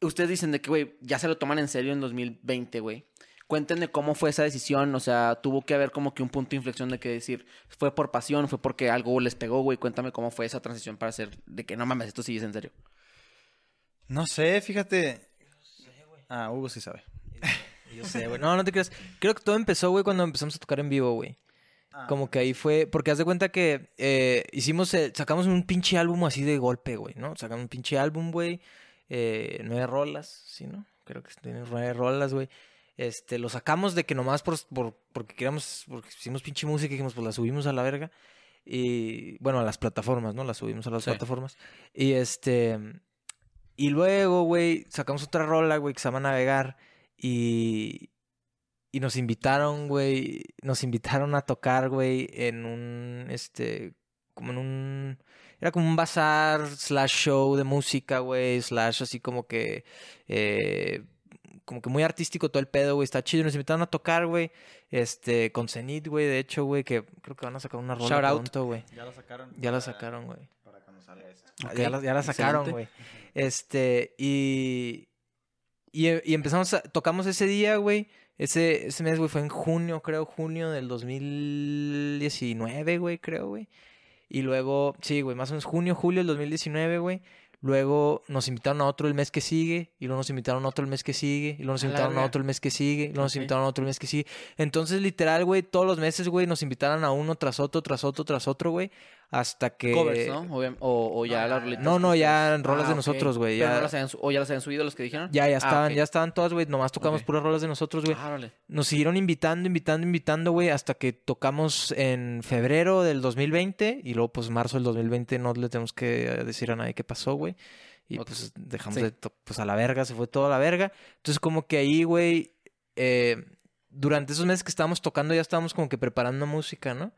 ustedes dicen de que, güey, ya se lo toman en serio en 2020, güey. Cuéntenme cómo fue esa decisión, o sea, tuvo que haber como que un punto de inflexión de que decir, fue por pasión, fue porque algo les pegó, güey. Cuéntame cómo fue esa transición para hacer de que no mames, esto sí es en serio. no sé, fíjate. Ah, Hugo sí sabe. Yo sé, güey. No, no te creas. Creo que todo empezó, güey, cuando empezamos a tocar en vivo, güey. Ah, Como que ahí fue, porque haz de cuenta que eh, hicimos, eh, sacamos un pinche álbum así de golpe, güey, ¿no? Sacamos un pinche álbum, güey, eh, nueve rolas, ¿sí, no? Creo que tiene nueve rolas, güey. Este, lo sacamos de que nomás por, por- porque queríamos, porque hicimos pinche música y dijimos, pues la subimos a la verga. Y, bueno, a las plataformas, ¿no? La subimos a las Sí. plataformas. Y este, y luego, güey, sacamos otra rola, güey, que se llama Navegar. Y, y nos invitaron, güey, nos invitaron a tocar, güey, en un, este, como en un, era como un bazar slash show de música, güey, slash así como que, eh, como que muy artístico todo el pedo, güey, está chido. Nos invitaron a tocar, güey, este, con Zenith, güey, de hecho, güey, que creo que van a sacar una rola Shout out. pronto, güey. Ya lo sacaron. Ya la sacaron, güey. Para cuando salga esto. Ya la, ya la sacaron, güey. Este, y, y, y empezamos a, tocamos ese día, güey. Ese, ese mes, güey, fue en junio, creo, junio del 2019, güey, creo, güey. Y luego, sí, güey, más o menos junio, julio del 2019, güey. Luego nos invitaron a otro el mes que sigue, y luego nos invitaron a otro el mes que sigue, y luego nos invitaron a otro el mes que sigue, y luego nos invitaron a otro el mes que sigue. Entonces, literal, güey, todos los meses, güey, nos invitaron a uno tras otro, tras otro, tras otro, güey, hasta que... Covers, ¿no? O, o ya No, las no, No, ya en rolas Ah, de nosotros, güey. Ya, no habían o ya las habían subido los que dijeron. ya, ya Ah, estaban, ya estaban todas, güey. Nomás tocamos puras rolas de nosotros, güey. Ah. Nos siguieron invitando, invitando, invitando, güey, hasta que tocamos en febrero del 2020 y luego, pues, marzo del 2020 no le tenemos que decir a nadie qué pasó, güey. Y pues dejamos Sí. de, pues a la verga, se fue toda la verga. Entonces, como que ahí, güey, eh, durante esos meses que estábamos tocando ya estábamos como que preparando música, ¿no?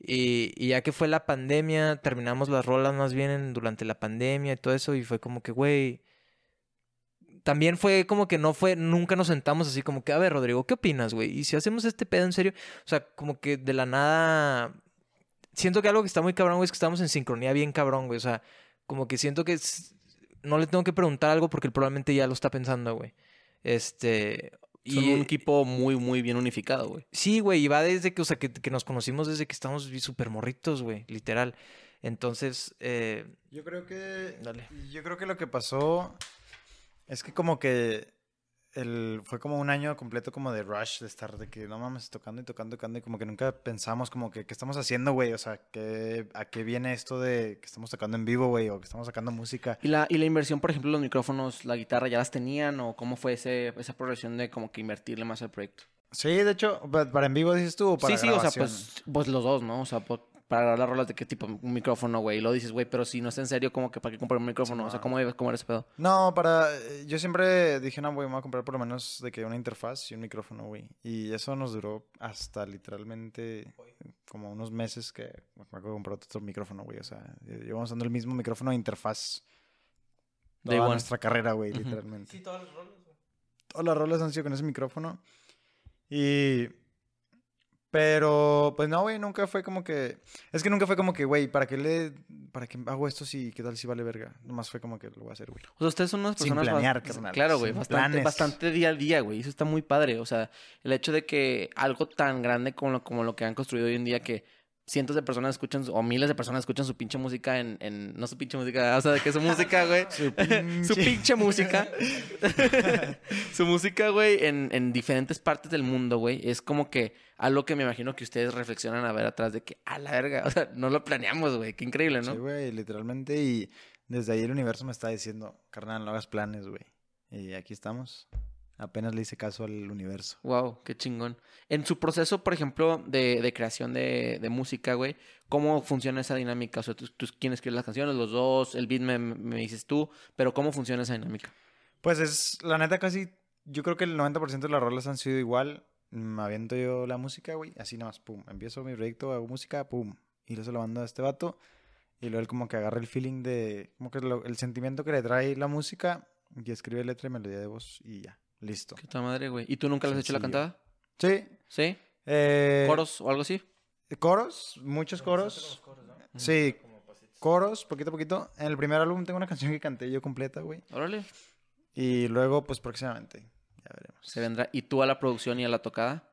Y, ya que fue la pandemia, terminamos las rolas más bien en- durante la pandemia y todo eso, y fue como que, güey. También fue como que no fue, nunca nos sentamos así como que, a ver, Rodrigo, ¿qué opinas, güey? Y si hacemos este pedo en serio, o sea, como que de la nada. Siento que algo que está muy cabrón, güey, es que estamos en sincronía bien cabrón, güey. O sea, como que siento que no le tengo que preguntar algo porque él probablemente ya lo está pensando, güey. Este. Son y, un equipo muy, muy bien unificado, güey. Sí, güey, y va desde que, o sea, que, que nos conocimos desde que estamos súper morritos, güey, literal. Entonces, eh, Yo creo que. Dale. Yo creo que lo que pasó es que como que el, fue como un año completo como de rush, de estar de que no mames, tocando y tocando, tocando, y como que nunca pensamos como que, ¿qué estamos haciendo, güey? O sea, ¿qué, ¿a qué viene esto de que estamos tocando en vivo, güey? O que estamos sacando música. ¿Y la, ¿Y la inversión, por ejemplo, los micrófonos, la guitarra, ya las tenían? ¿O cómo fue ese, esa progresión de como que invertirle más al proyecto? Sí, de hecho, pa- para en vivo dices tú o para sí, sí, o sea, pues, pues los dos, ¿no? O sea, po- para grabar las rolas de qué tipo, un micrófono, güey. Y lo dices, güey, pero si no es en serio, como que para qué comprar un micrófono? o sea, ¿cómo, cómo era ese pedo? No, para... eh, Yo siempre dije, no, güey, me voy a comprar por lo menos de que una interfaz y un micrófono, güey. Y eso nos duró hasta literalmente como unos meses que me acuerdo de comprar otro micrófono, güey. O sea, lle- llevamos usando el mismo micrófono de interfaz toda one. nuestra carrera, güey, Ujú. literalmente. todas las rolas, Todas las rolas han sido con ese micrófono. Y... Pero, pues no, güey, nunca fue como que... Es que nunca fue como que, güey, ¿para qué le... ¿Para qué hago esto si qué tal si vale verga? Nomás fue como que lo voy a hacer, güey. O sea, ustedes son unas Sin personas... bas- planear, carnal, Claro, güey, sin bastante, bastante día al día, güey. Eso está muy padre. O sea, el hecho de que algo tan grande como lo, como lo que han construido hoy en día que cientos de personas escuchan, o miles de personas escuchan su pinche música en... en no su pinche música, o sea, de que su música, güey. Su su pinche música. su música, güey, en, en diferentes partes del mundo, güey. Es como que algo que me imagino que ustedes reflexionan a ver atrás de que, a la verga, o sea, no lo planeamos, güey. Qué increíble, ¿no? Sí, güey, literalmente. Y desde ahí el universo me está diciendo, carnal, no hagas planes, güey. Y aquí estamos. Apenas le hice caso al universo. Wow, qué chingón. En su proceso, por ejemplo, de, de creación de, de música, güey, ¿cómo funciona esa dinámica? O sea, ¿tú, tú quién escribe las canciones? Los dos, el beat me, me dices tú, pero ¿cómo funciona esa dinámica? Pues es, la neta, casi. Yo creo que el 90% de las rolas han sido igual. Me aviento yo la música, güey. Así nada más, pum. Empiezo mi proyecto, hago música, pum. Y luego se lo mando a este vato. Y luego él como que agarra el feeling de. Como que lo- el sentimiento que le trae la música. Y escribe letra y melodía de voz. Y ya. Listo. Qué tal madre, güey. ¿Y tú nunca le has hecho la cantada? Sí. ¿Sí? eh, ¿Coros o algo así? Coros, muchos coros. Sí, coros, poquito a poquito. En el primer álbum tengo una canción que canté yo completa, güey. Órale. Y luego, pues próximamente, ya veremos. Se vendrá. ¿Y tú a la producción y a la tocada?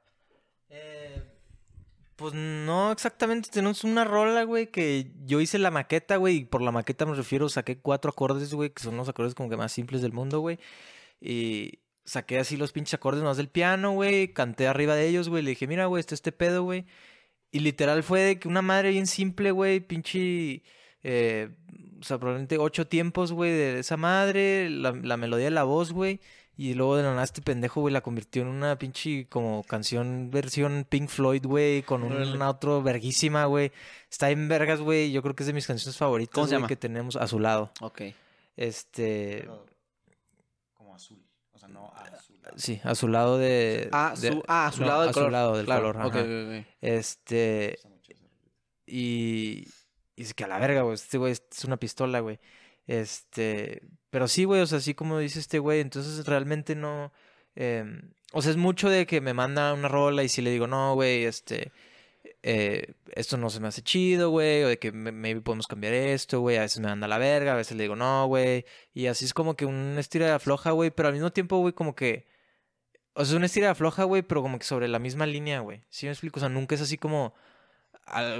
Eh, pues no exactamente, tenemos una rola, güey, que yo hice la maqueta, güey, y por la maqueta me refiero, saqué cuatro acordes, güey, que son los acordes como que más simples del mundo, güey. Y saqué así los pinches acordes más del piano, güey, canté arriba de ellos, güey, le dije, mira, güey, esto es este pedo, güey. Y literal fue de que una madre bien simple, güey, pinche... eh, o sea, probablemente ocho tiempos, güey, de esa madre, la, la melodía de la voz, güey. Y luego de la nada este pendejo, güey, la convirtió en una pinche como canción versión Pink Floyd, güey, con un outro verguísima, güey. Está en vergas, güey. Yo creo que es de mis canciones favoritas, que tenemos a su lado. Ok. Este, azul, o sea, no azul. Sí, a su lado de... Ah, de- su, ah, a su no, lado del a su color. lado del Claro, color, ok, ajá. ok, ok. Este, y, y es que a la verga, güey, este güey es una pistola, güey. Este, pero sí, güey, o sea, así como dice este güey, entonces realmente no, em, o sea, es mucho de que me manda una rola y si le digo, no, güey, este, eh, esto no se me hace chido, güey, o de que maybe podemos cambiar esto, güey, a veces me manda a la verga, a veces le digo, no, güey, y así es como que un estira de afloja, güey, pero al mismo tiempo, güey, como que, o sea, es una estira de afloja, güey, pero como que sobre la misma línea, güey, ¿sí me explico? O sea, nunca es así como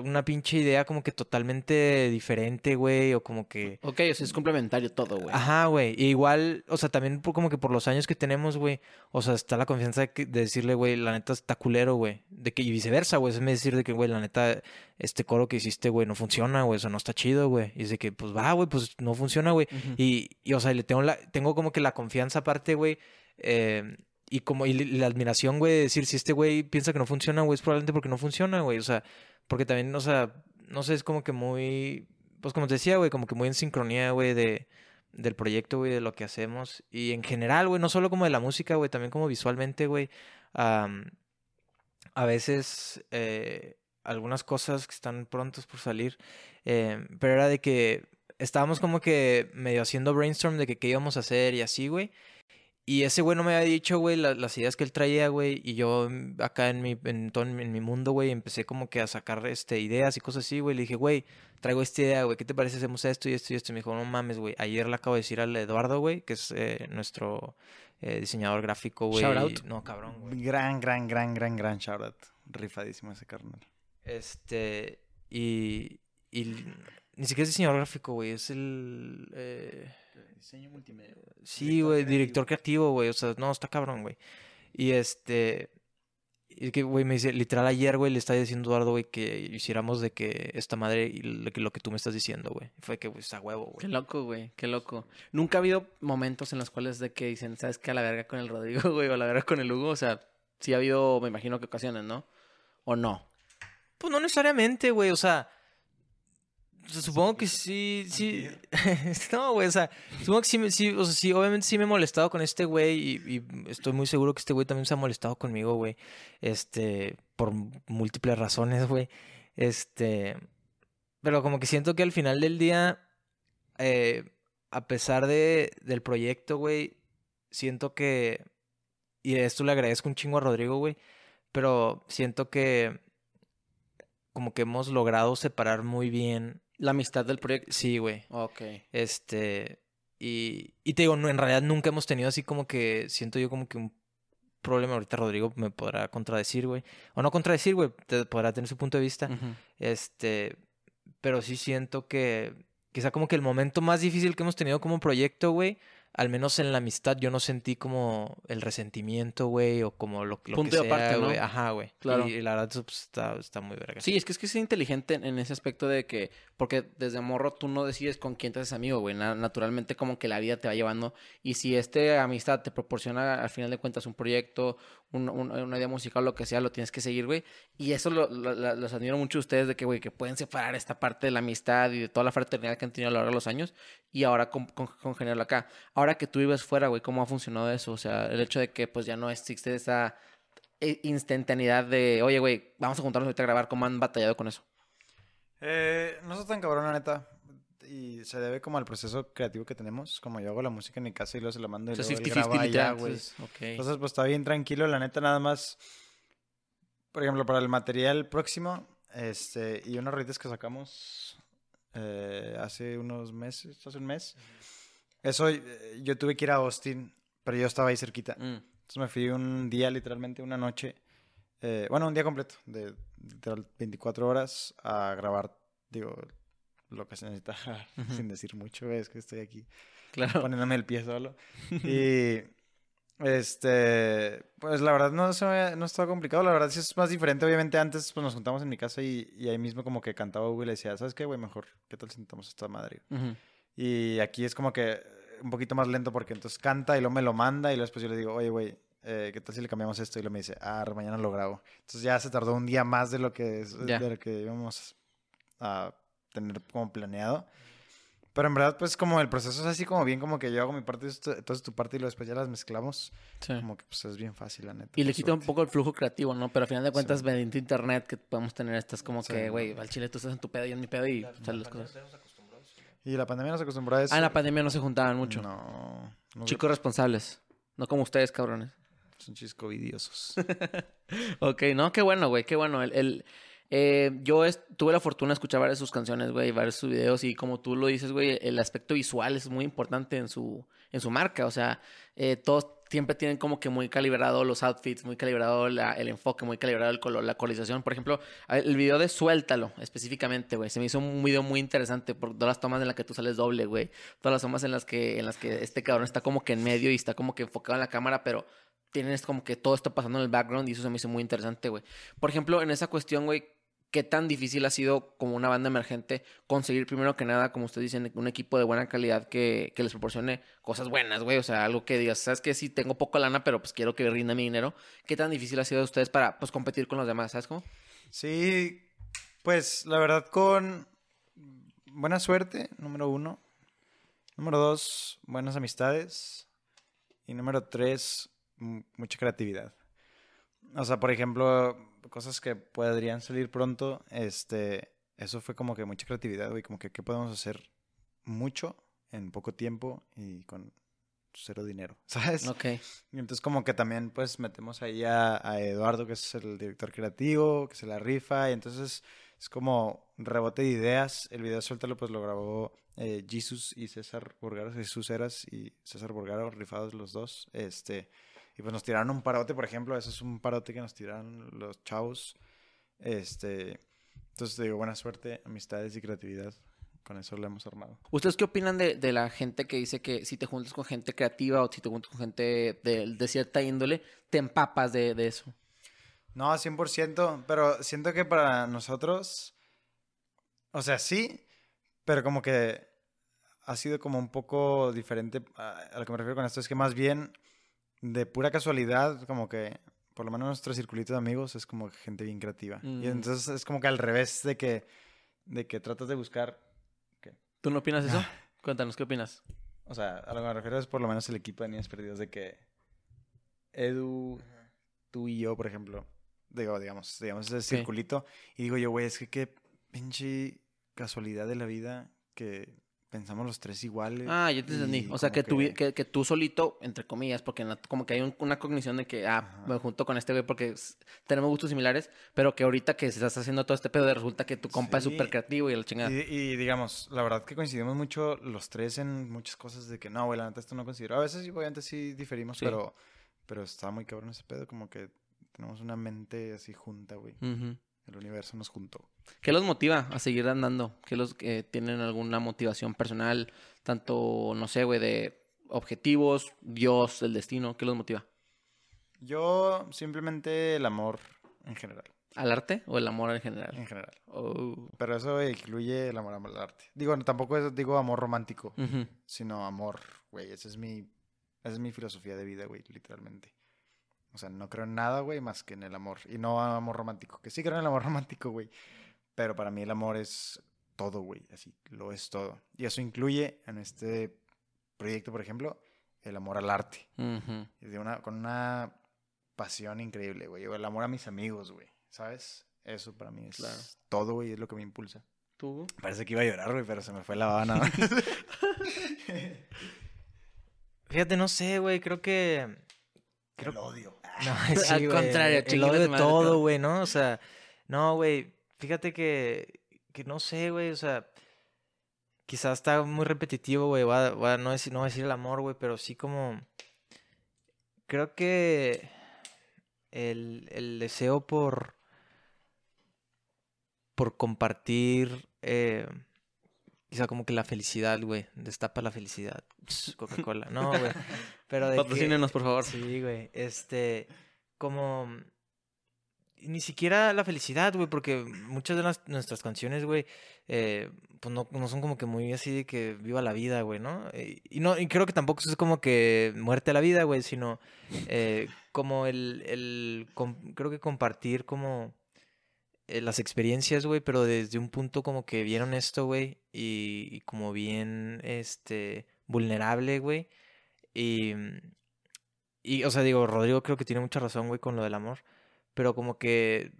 una pinche idea como que totalmente diferente, güey, o como que... Ok, o sea, es complementario todo, güey. Ajá, güey. Y igual, o sea, también por- como que por los años que tenemos, güey, o sea, está la confianza de, que- de decirle, güey, la neta está culero, güey. De que, y viceversa, güey. Es decir de que, güey, la neta, este coro que hiciste, güey, no funciona, güey. O sea, no está chido, güey. Y es de que, pues va, güey, pues no funciona, güey. Y, y, o sea, le tengo, la, tengo como que la confianza aparte, güey. eh, y como y la admiración, güey, de decir, si este güey piensa que no funciona, güey, es probablemente porque no funciona, güey. O sea, porque también, o sea, no sé, es como que muy, pues como te decía, güey, como que muy en sincronía, güey, de, del proyecto, güey, de lo que hacemos. Y en general, güey, no solo como de la música, güey, también como visualmente, güey. am, a veces eh, algunas cosas que están prontos por salir, eh, pero era de que estábamos como que medio haciendo brainstorm de que qué íbamos a hacer y así, güey. Y ese güey no me había dicho, güey, la- las ideas que él traía, güey. Y yo acá en mi, en todo en mi, mundo, güey, empecé como que a sacar este, ideas y cosas así, güey. Le dije, güey, traigo esta idea, güey. ¿Qué te parece hacemos esto y esto y esto? Y me dijo, no mames, güey. Ayer le acabo de decir al Eduardo, güey, que es eh, nuestro eh, diseñador gráfico, güey. Shout out. No, cabrón, güey. Gran, gran, gran, gran, gran shoutout. Rifadísimo ese carnal. Este, y, y Ni siquiera es diseñador gráfico, güey. Es el. eh, Diseño multimedia. Sí, Director güey, creativo. director creativo, güey. O sea, no, está cabrón, güey. Y este. Y que, güey, me dice, literal, ayer, güey, le estaba diciendo a Eduardo, güey, que hiciéramos de que esta madre y lo que, lo que tú me estás diciendo, güey. Fue que, güey, está huevo, Qué güey. loco, güey, qué loco. Nunca ha habido momentos en los cuales de que dicen, ¿sabes qué? A la verga con el Rodrigo, güey, o a la verga con el Hugo. O sea, sí ha habido, me imagino que ocasiones, ¿no? ¿O no? Pues no necesariamente, güey, o sea. Supongo que sí, sí. no, güey, o sea, supongo que sí, sí, o sea, sí, obviamente sí me he molestado con este güey y, y estoy muy seguro que este güey también se ha molestado conmigo, güey. Este, por múltiples razones, güey. Este, pero como que siento que al final del día, eh, a pesar de, del proyecto, güey, siento que, y esto le agradezco un chingo a Rodrigo, güey, pero siento que como que hemos logrado separar muy bien. La amistad del proyecto. Sí, güey. Ok. Este, y, y te digo, no, en realidad nunca hemos tenido así como que, siento yo como que un problema, ahorita Rodrigo me podrá contradecir, güey. O no contradecir, güey, te- podrá tener su punto de vista. Este, pero sí siento que quizá como que el momento más difícil que hemos tenido como proyecto, güey, al menos en la amistad yo no sentí como el resentimiento, güey, o como lo, lo Punto que de sea, aparte, ¿no? güey. Ajá, güey. Claro. Y, la verdad pues, está, está muy verga. Sí, es que es que es inteligente en- en ese aspecto de que, porque desde morro tú no decides con quién te haces amigo, güey. Na- naturalmente como que la vida te va llevando. Y si esta amistad te proporciona al final de cuentas un proyecto, un- un- una idea musical, lo que sea, lo tienes que seguir, güey. Y eso lo, lo- lo- los admiro mucho a ustedes de que, güey, que pueden separar esta parte de la amistad y de toda la fraternidad que han tenido a lo largo de los años y ahora con, con, acá. Ahora que tú vives fuera, güey, ¿cómo ha funcionado eso? O sea, el hecho de que pues ya no existe esa eh, instantaneidad de, oye, güey, vamos a juntarnos ahorita a grabar, ¿cómo han batallado con eso? Eh, no está tan cabrón, la neta. Y se debe como al proceso creativo que tenemos. Como yo hago la música en mi casa y luego se la mando y sea, luego él 50-50 graba allá, güey. entonces, ok. Entonces, pues está bien tranquilo, la neta, nada más. Por ejemplo, para el material próximo, este, y unos rolitas que sacamos eh, hace unos meses, hace un mes. Eso, eh, yo tuve que ir a Austin, pero yo estaba ahí cerquita. Mm, Entonces me fui un día, literalmente, una noche. Eh, bueno, un día completo, de literal 24 horas a grabar, digo, lo que se necesita, sin decir mucho, es que estoy aquí claro. poniéndome el pie solo. Y este, pues la verdad no, se me- no estaba complicado, la verdad sí es más diferente. Obviamente antes pues nos juntamos en mi casa y, y ahí mismo como que cantaba Hugo y le decía, ¿sabes qué, güey? Mejor, ¿qué tal si sentamos esta madre? Y aquí es como que un poquito más lento porque entonces canta y luego me lo manda y luego después yo le digo, oye, güey, eh, ¿qué tal si le cambiamos esto? Y luego me dice, ah, mañana lo grabo. Entonces ya se tardó un día más de lo que, de lo que íbamos a tener como planeado. Pero en verdad, pues como el proceso es así como bien, como que yo hago mi parte, entonces tu parte y luego después ya las mezclamos. Sí. Como que pues es bien fácil, la neta. Y le quita un poco el flujo creativo, ¿no? Pero al final de cuentas, Sí. mediante internet que podemos tener estas como Sí. que, güey, al chile tú estás en tu pedo y yo en mi pedo y salen las cosas. Y la pandemia nos acostumbró a eso. Ah, en la pandemia no se juntaban mucho. No. no Chicos responsables. No como ustedes, cabrones. Son chicos covidiosos. Ok, no, qué bueno, güey, qué bueno. El, el- eh, yo tuve la fortuna de escuchar varias de sus canciones, güey, varios de sus videos y como tú lo dices, güey, el aspecto visual es muy importante en su, en su marca. O sea, eh, todos siempre tienen como que muy calibrado los outfits, muy calibrado el enfoque, muy calibrado el color, la colorización. Por ejemplo, el video de Suéltalo, específicamente, güey, se me hizo un video muy interesante por todas las tomas en las que tú sales doble, güey. Todas las tomas en las que, en las que este cabrón está como que en medio y está como que enfocado en la cámara, pero tienes como que todo esto pasando en el background y eso se me hizo muy interesante, güey. Por ejemplo, en esa cuestión, güey, ¿qué tan difícil ha sido como una banda emergente conseguir primero que nada, como ustedes dicen, un equipo de buena calidad que, que les proporcione cosas buenas, güey? O sea, algo que digas, ¿sabes qué? Sí, tengo poco lana, pero pues quiero que rinda mi dinero. ¿Qué tan difícil ha sido de ustedes para, pues, competir con los demás? ¿Sabes cómo? Sí, pues la verdad con buena suerte, número uno. Número dos, buenas amistades. Y número tres, mucha creatividad. O sea, por ejemplo, cosas que podrían salir pronto, este, eso fue como que mucha creatividad, güey, como que qué podemos hacer mucho en poco tiempo y con cero dinero, ¿sabes? Ok. Y entonces como que también pues metemos ahí a, a Eduardo, que es el director creativo, que se la rifa, y entonces es como rebote de ideas. El video Suéltalo pues lo grabó eh, Jesus y César Burgaro, Jesús Eras y César Burgaro, rifados los dos. Este, y pues nos tiraron un parote, por ejemplo, eso es un parote que nos tiraron los chavos. Este, entonces te digo, buena suerte, amistades y creatividad. con eso lo hemos armado. ¿Ustedes qué opinan de, de la gente que dice que si te juntas con gente creativa o si te juntas con gente de, de cierta índole, te empapas de, de eso? No, 100%, pero siento que para nosotros, o sea, sí, pero como que ha sido como un poco diferente. A, a lo que me refiero con esto es que más bien de pura casualidad, como que por lo menos nuestro circulito de amigos es como gente bien creativa. Y Mm. entonces es como que al revés de que, de que tratas de buscar, ¿Tú no opinas eso? Cuéntanos, ¿qué opinas? o sea, a lo que me refiero es por lo menos el equipo de Niños Perdidos de que Edu, tú y yo, por ejemplo, digo, digamos, digamos ese Sí. circulito, y digo yo, güey, es que qué pinche casualidad de la vida que pensamos los tres iguales. Ah, yo te entendí. O sea, que, tú, que, que tú solito, entre comillas, porque la- como que hay un- una cognición de que, ah, Ajá. me junto con este güey porque tenemos gustos similares, pero que ahorita que se estás haciendo todo este pedo, resulta que tu compa es Sí. súper creativo y la chingada. Y, y digamos, la verdad que coincidimos mucho los tres en muchas cosas de que no, güey, la neta esto no considero. A veces, sí, obviamente, sí diferimos, Sí. pero, pero está muy cabrón ese pedo, como que tenemos una mente así junta, güey. Ujú. El universo nos juntó. ¿Qué los motiva a seguir andando? ¿Qué los que tienen alguna motivación personal? Tanto, no sé, güey, de objetivos, Dios, el destino. ¿Qué los motiva? Yo simplemente el amor en general, ¿Al arte o el amor en general? en general. Oh. Pero eso incluye el amor al arte. Digo, tampoco es, digo amor romántico, sino amor, güey. Esa es mi, esa es mi filosofía de vida, güey, literalmente. O sea, no creo en nada, güey, más que en el amor. Y no amor romántico, que sí creo en el amor romántico, güey. Pero para mí el amor es todo, güey, así, lo es todo. Y eso incluye en este proyecto, por ejemplo, el amor al arte. De una, con una pasión increíble, güey. El amor a mis amigos, güey. ¿Sabes? Eso para mí es Claro. todo, güey, es lo que me impulsa. ¿Tú? Parece que iba a llorar, güey, pero se me fue la más. Fíjate, no sé, güey, creo que... Creo... El odio. No, sí, Al güey, contrario, el odio de todo, güey, ¿no? O sea, no, güey, fíjate que, que no sé, güey, o sea, quizás está muy repetitivo, güey, voy a- voy a no, decir, no voy a decir el amor, güey, pero sí como, creo que el, el deseo por, por compartir, eh, quizá como que la felicidad, güey, destapa la felicidad, Coca-Cola, no, güey, pero de que- Patrocínenos, por favor. Sí, güey. Este, como ni siquiera la felicidad, güey, porque muchas de las, nuestras canciones, güey, eh, pues no, no son como que muy así de que viva la vida, güey, ¿no? Y, y no, y creo que tampoco es como que muerte a la vida, güey, sino eh, como el, el com- creo que compartir como eh, las experiencias, güey, pero desde un punto como que bien honesto, güey, y, y como bien, este, vulnerable, güey. Y, y, o sea, digo, Rodrigo creo que tiene mucha razón, güey, con lo del amor. Pero como que,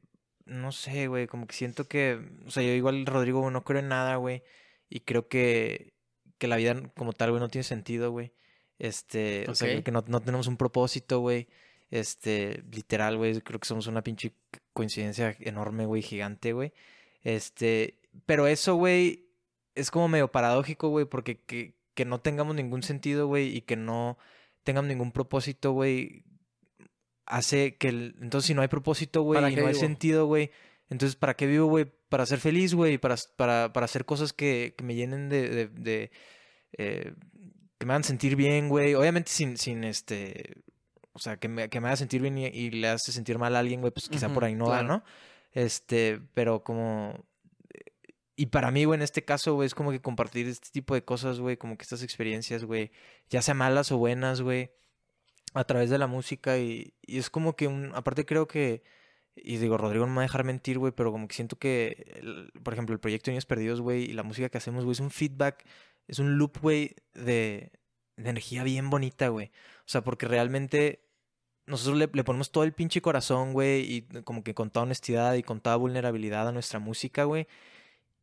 no sé, güey, como que siento que, o sea, yo igual, Rodrigo, no creo en nada, güey. Y creo que, que la vida como tal, güey, no tiene sentido, güey. Este, o sea, que no, no tenemos un propósito, güey. Este, literal, güey, creo que somos una pinche coincidencia enorme, güey, gigante, güey. Este, pero eso, güey, es como medio paradójico, güey, porque que, que no tengamos ningún sentido, güey, y que no tengamos ningún propósito, güey, hace que el... Entonces, si no hay propósito, güey, ¿Para y no hay sentido, güey, entonces, ¿para qué vivo, güey? Para ser feliz, güey, para, para, para hacer cosas que, que me llenen de... de, de, eh, que me hagan sentir bien, güey. Obviamente sin, sin este... O sea, que me, que me haga sentir bien y, y le hace sentir mal a alguien, güey, pues quizá por ahí no va, claro. ¿no? Este, pero como... Y para mí, güey, en este caso, güey, es como que compartir este tipo de cosas, güey, como que estas experiencias, güey, ya sea malas o buenas, güey, a través de la música y, y es como que un, aparte creo que, y digo, Rodrigo no me va a dejar mentir, güey, pero como que siento que, el- por ejemplo, el proyecto Niños Perdidos, güey, y la música que hacemos, güey, es un feedback, es un loop, güey, de, de energía bien bonita, güey. O sea, porque realmente nosotros le, ponemos todo el pinche corazón, güey, y como que con toda honestidad y con toda vulnerabilidad a nuestra música, güey.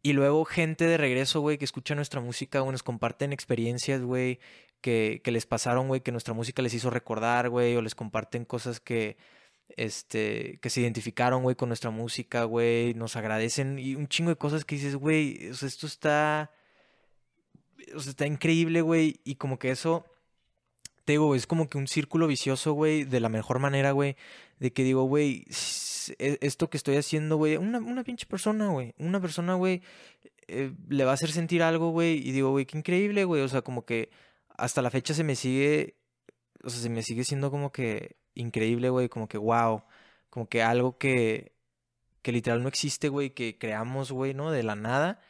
Y luego gente de regreso, güey, que escucha nuestra música, güey, nos comparten experiencias, güey, que, que les pasaron, güey, que nuestra música les hizo recordar, güey, o les comparten cosas que, este, que se identificaron, güey, con nuestra música, güey, nos agradecen y un chingo de cosas que dices, güey, o sea, esto está, o sea, está increíble, güey, y como que eso te digo, es como que un círculo vicioso, güey, de la mejor manera, güey, de que digo, güey, e, esto que estoy haciendo, güey, una, una pinche persona, güey, una persona, güey, eh, le va a hacer sentir algo, güey, y digo, güey, qué increíble, güey, o sea, como que hasta la fecha se me sigue, o sea, se me sigue siendo como que increíble, güey, como que wow, como que algo que, que literal no existe, güey, que creamos, güey, ¿no? De la nada,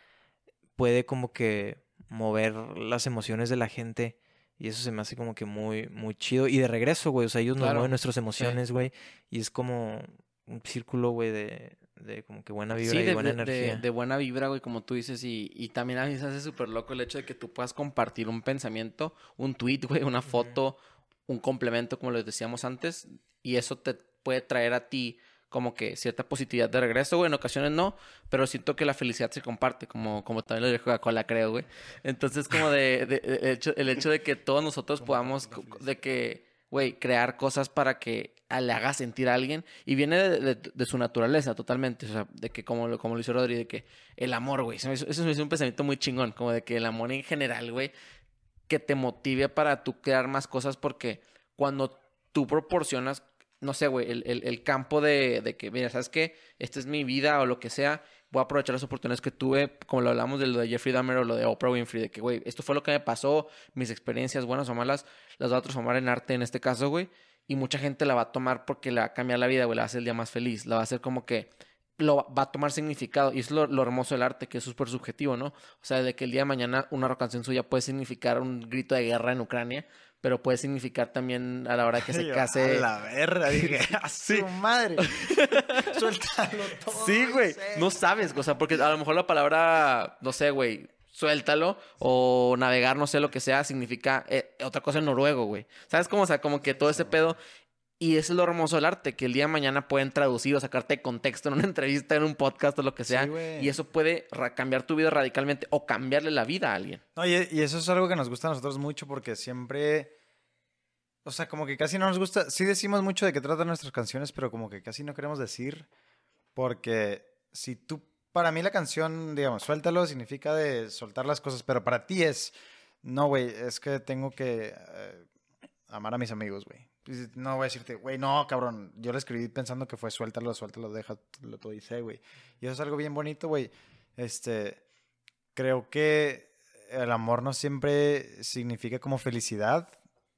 puede como que mover las emociones de la gente y eso se me hace como que muy, muy chido. Y de regreso, güey. O sea, ellos nos mueven nuestras emociones, güey. Y es como un círculo, güey, de, de como que buena vibra Sí, y de, buena de- energía. de buena vibra, güey, como tú dices. Y, y también a mí se hace súper loco el hecho de que tú puedas compartir un pensamiento, un tweet, güey, una foto, un complemento, como les decíamos antes. Y eso te puede traer a ti como que cierta positividad de regreso, güey. En ocasiones no, pero siento que la felicidad se comparte, como, como también lo dijo Coca-Cola, creo, güey. Entonces, como de, de- hecho, el hecho de que todos nosotros podamos, de que, güey, crear cosas para que le haga sentir a alguien. Y viene de, de- de su naturaleza totalmente. O sea, de que como, lo- como lo hizo Rodri, de que el amor, güey. Eso eso hizo un pensamiento muy chingón. Como de que el amor en general, güey, que te motive para tú crear más cosas porque cuando tú proporcionas, no sé, güey, el, el- campo de, de que, mira, ¿sabes qué? Esta es mi vida o lo que sea. Voy a aprovechar las oportunidades que tuve, como lo hablamos de lo de Jeffrey Dahmer o lo de Oprah Winfrey, de que, güey, esto fue lo que me pasó, mis experiencias buenas o malas, las voy a transformar en arte en este caso, güey. Y mucha gente la va a tomar porque le va a cambiar la vida, güey, la va a hacer el día más feliz, la va a hacer como que lo va- va a tomar significado. Y es lo, lo hermoso del arte, que es súper subjetivo, ¿no? O sea, de que el día de mañana una canción suya puede significar un grito de guerra en Ucrania, pero puede significar también a la hora que se Yo, case. A la verga, dije, a su madre. Suéltalo todo. Sí, güey. No sabes, o sea, porque a lo mejor la palabra, no sé, güey, suéltalo o navegar, no sé lo que sea, significa eh, otra cosa en noruego, güey. ¿Sabes cómo? O sea, como que todo ese pedo. Y eso es lo hermoso del arte, que el día de mañana pueden traducir o sacarte de contexto en una entrevista, en un podcast o lo que sea. Sí, y eso puede cambiar tu vida radicalmente o cambiarle la vida a alguien. No, y, y eso es algo que nos gusta a nosotros mucho porque siempre. O sea, como que casi no nos gusta. Sí decimos mucho de qué tratan nuestras canciones, pero como que casi no queremos decir. Porque si tú. Para mí la canción, digamos, suéltalo significa de soltar las cosas, pero para ti es. No, güey, es que tengo que eh, amar a mis amigos, güey. Y No voy a decirte, güey, no, cabrón. Yo lo escribí pensando que fue suéltalo, suéltalo, déjalo todo dice, güey. Y eso es algo bien bonito, güey. Este. Creo que el amor no siempre significa como felicidad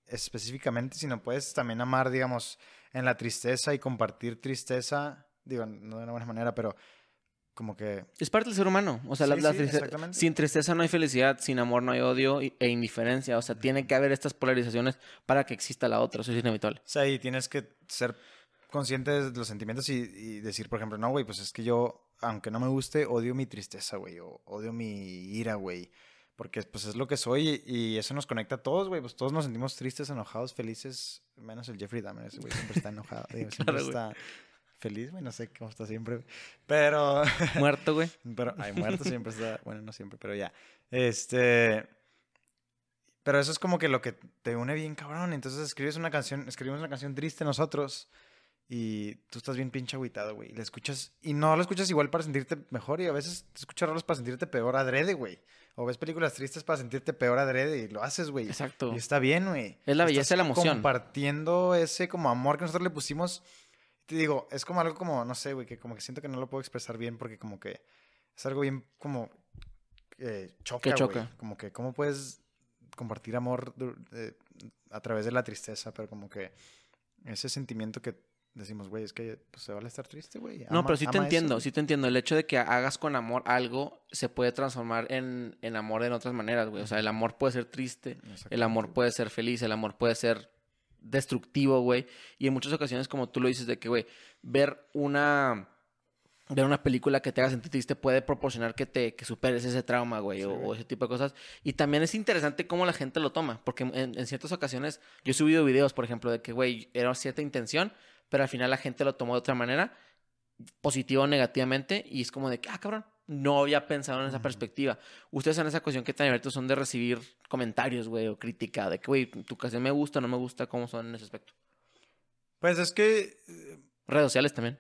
específicamente, sino puedes también amar, digamos, en la tristeza y compartir tristeza, digo, no de una buena manera, pero como que... Es parte del ser humano. O sea, la- Sí, la sí, triste- exactamente. sin tristeza no hay felicidad, sin amor no hay odio e indiferencia. O sea, tiene que haber estas polarizaciones para que exista la otra. Eso es inevitable. O sea, y tienes que ser consciente de los sentimientos y, y decir, por ejemplo, no, güey, pues es que yo, aunque no me guste, odio mi tristeza, güey, o odio mi ira, güey. Porque pues es lo que soy y, eso nos conecta a todos, güey. Pues todos nos sentimos tristes, enojados, felices, menos el Jeffrey Dahmer, ese güey siempre está enojado, digo, siempre Claro, está feliz, güey, no sé cómo está siempre. güey. Pero... Muerto, güey. Pero hay muerto siempre está, bueno, no siempre, pero ya. Este, pero eso es como que lo que te une bien cabrón. Entonces escribes una canción, escribimos una canción triste nosotros y tú estás bien pinche agüitado, güey. y La escuchas y no lo escuchas igual para sentirte mejor y a veces te escuchas rolas para sentirte peor adrede, güey. O ves películas tristes para sentirte peor adrede y lo haces, güey. Exacto. Y está bien, güey. Es la belleza Estás de la emoción. Compartiendo ese como amor que nosotros le pusimos. Te digo, es como algo como, no sé, güey, que como que siento que no lo puedo expresar bien porque como que es algo bien como eh, choca, Que güey. choca. Como que cómo puedes compartir amor eh, a través de la tristeza, pero como que ese sentimiento que decimos, güey, es que pues, se vale estar triste, güey. No, pero sí te eso, entiendo, sí te entiendo. El hecho de que hagas con amor algo se puede transformar en, en amor en otras maneras, güey. O sea, el amor puede ser triste, el amor puede ser feliz, el amor puede ser destructivo, güey. Y en muchas ocasiones, como tú lo dices, de que, güey, ver una ver una película que te haga sentir triste puede proporcionar que te que superes ese trauma, güey, Sí, o, güey. o ese tipo de cosas. Y también es interesante cómo la gente lo toma, porque en, en ciertas ocasiones yo he subido videos, por ejemplo, de que, güey, era cierta intención, pero al final la gente lo tomó de otra manera, positivo o negativamente, y es como de que, ah, cabrón, no había pensado en esa perspectiva. Ustedes en esa cuestión, ¿qué tan abiertos son de recibir comentarios, güey, o crítica? De que, güey, tu canción me gusta, no me gusta, ¿cómo son en ese aspecto? Pues es que eh, Redes sociales también.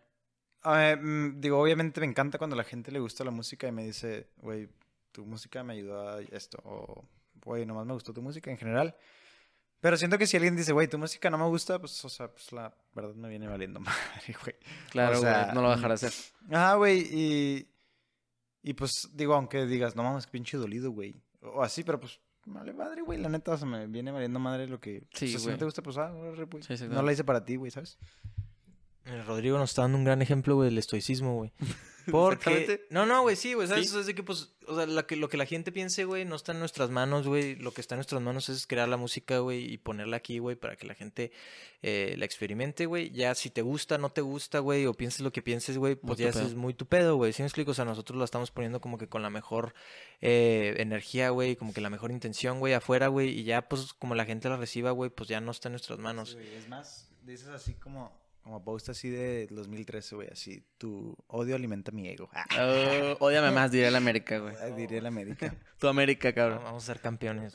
Mm, digo, obviamente me encanta cuando a la gente le gusta la música y me dice, güey, tu música me ayudó a esto, o güey, nomás me gustó tu música en general. Pero siento que si alguien dice, güey, tu música no me gusta, pues, o sea, pues la verdad me viene valiendo madre, güey. Claro, O sea, güey, no lo va a dejar de hacer. Ah, güey, y. Y pues, digo, aunque digas, no mames, qué pinche dolido, güey. O así, pero pues, vale madre, güey. La neta, o sea, me viene valiendo madre lo que. Sí, o sea, si no te gusta, pues, ah, güey. Sí, sí, no claro. la hice para ti, güey, ¿sabes? El Rodrigo nos está dando un gran ejemplo, güey, del estoicismo, güey. Porque... No, no, güey, sí, güey, ¿sabes? Sí. Es de que, pues, o sea, lo que, lo que la gente piense, güey, no está en nuestras manos, güey. Lo que está en nuestras manos es crear la música, güey, y ponerla aquí, güey, para que la gente eh, la experimente, güey. Ya, si te gusta, no te gusta, güey, o pienses lo que pienses, güey, pues ya es muy tu pedo, güey. ¿Sí me explico? O sea, nosotros la estamos poniendo como que con la mejor eh, energía, güey, como que la mejor intención, güey, afuera, güey, y ya, pues, como la gente la reciba, güey, pues ya no está en nuestras manos. Sí, es más, dices así como. Como post así de 2013, güey, así. Tu odio alimenta mi ego. Ah, Oh, ódiame más, diría el América, güey. diría la América. Tu América, cabrón. Vamos a ser campeones.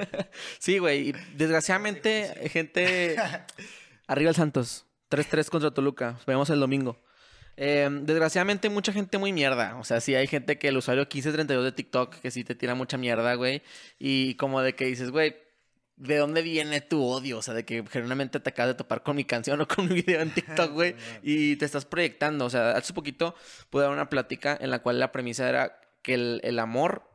Sí, güey. Y desgraciadamente, gente. Arriba el Santos. 3-3 contra Toluca. Nos vemos el domingo. Eh, desgraciadamente, mucha gente muy mierda. O sea, sí hay gente que el usuario 1532 de TikTok que sí te tira mucha mierda, güey. Y como de que dices, güey, ¿de dónde viene tu odio? O sea, de que generalmente te acabas de topar con mi canción o con mi video en TikTok, güey. y te estás proyectando. O sea, hace poquito pude dar una plática en la cual la premisa era que el, el amor,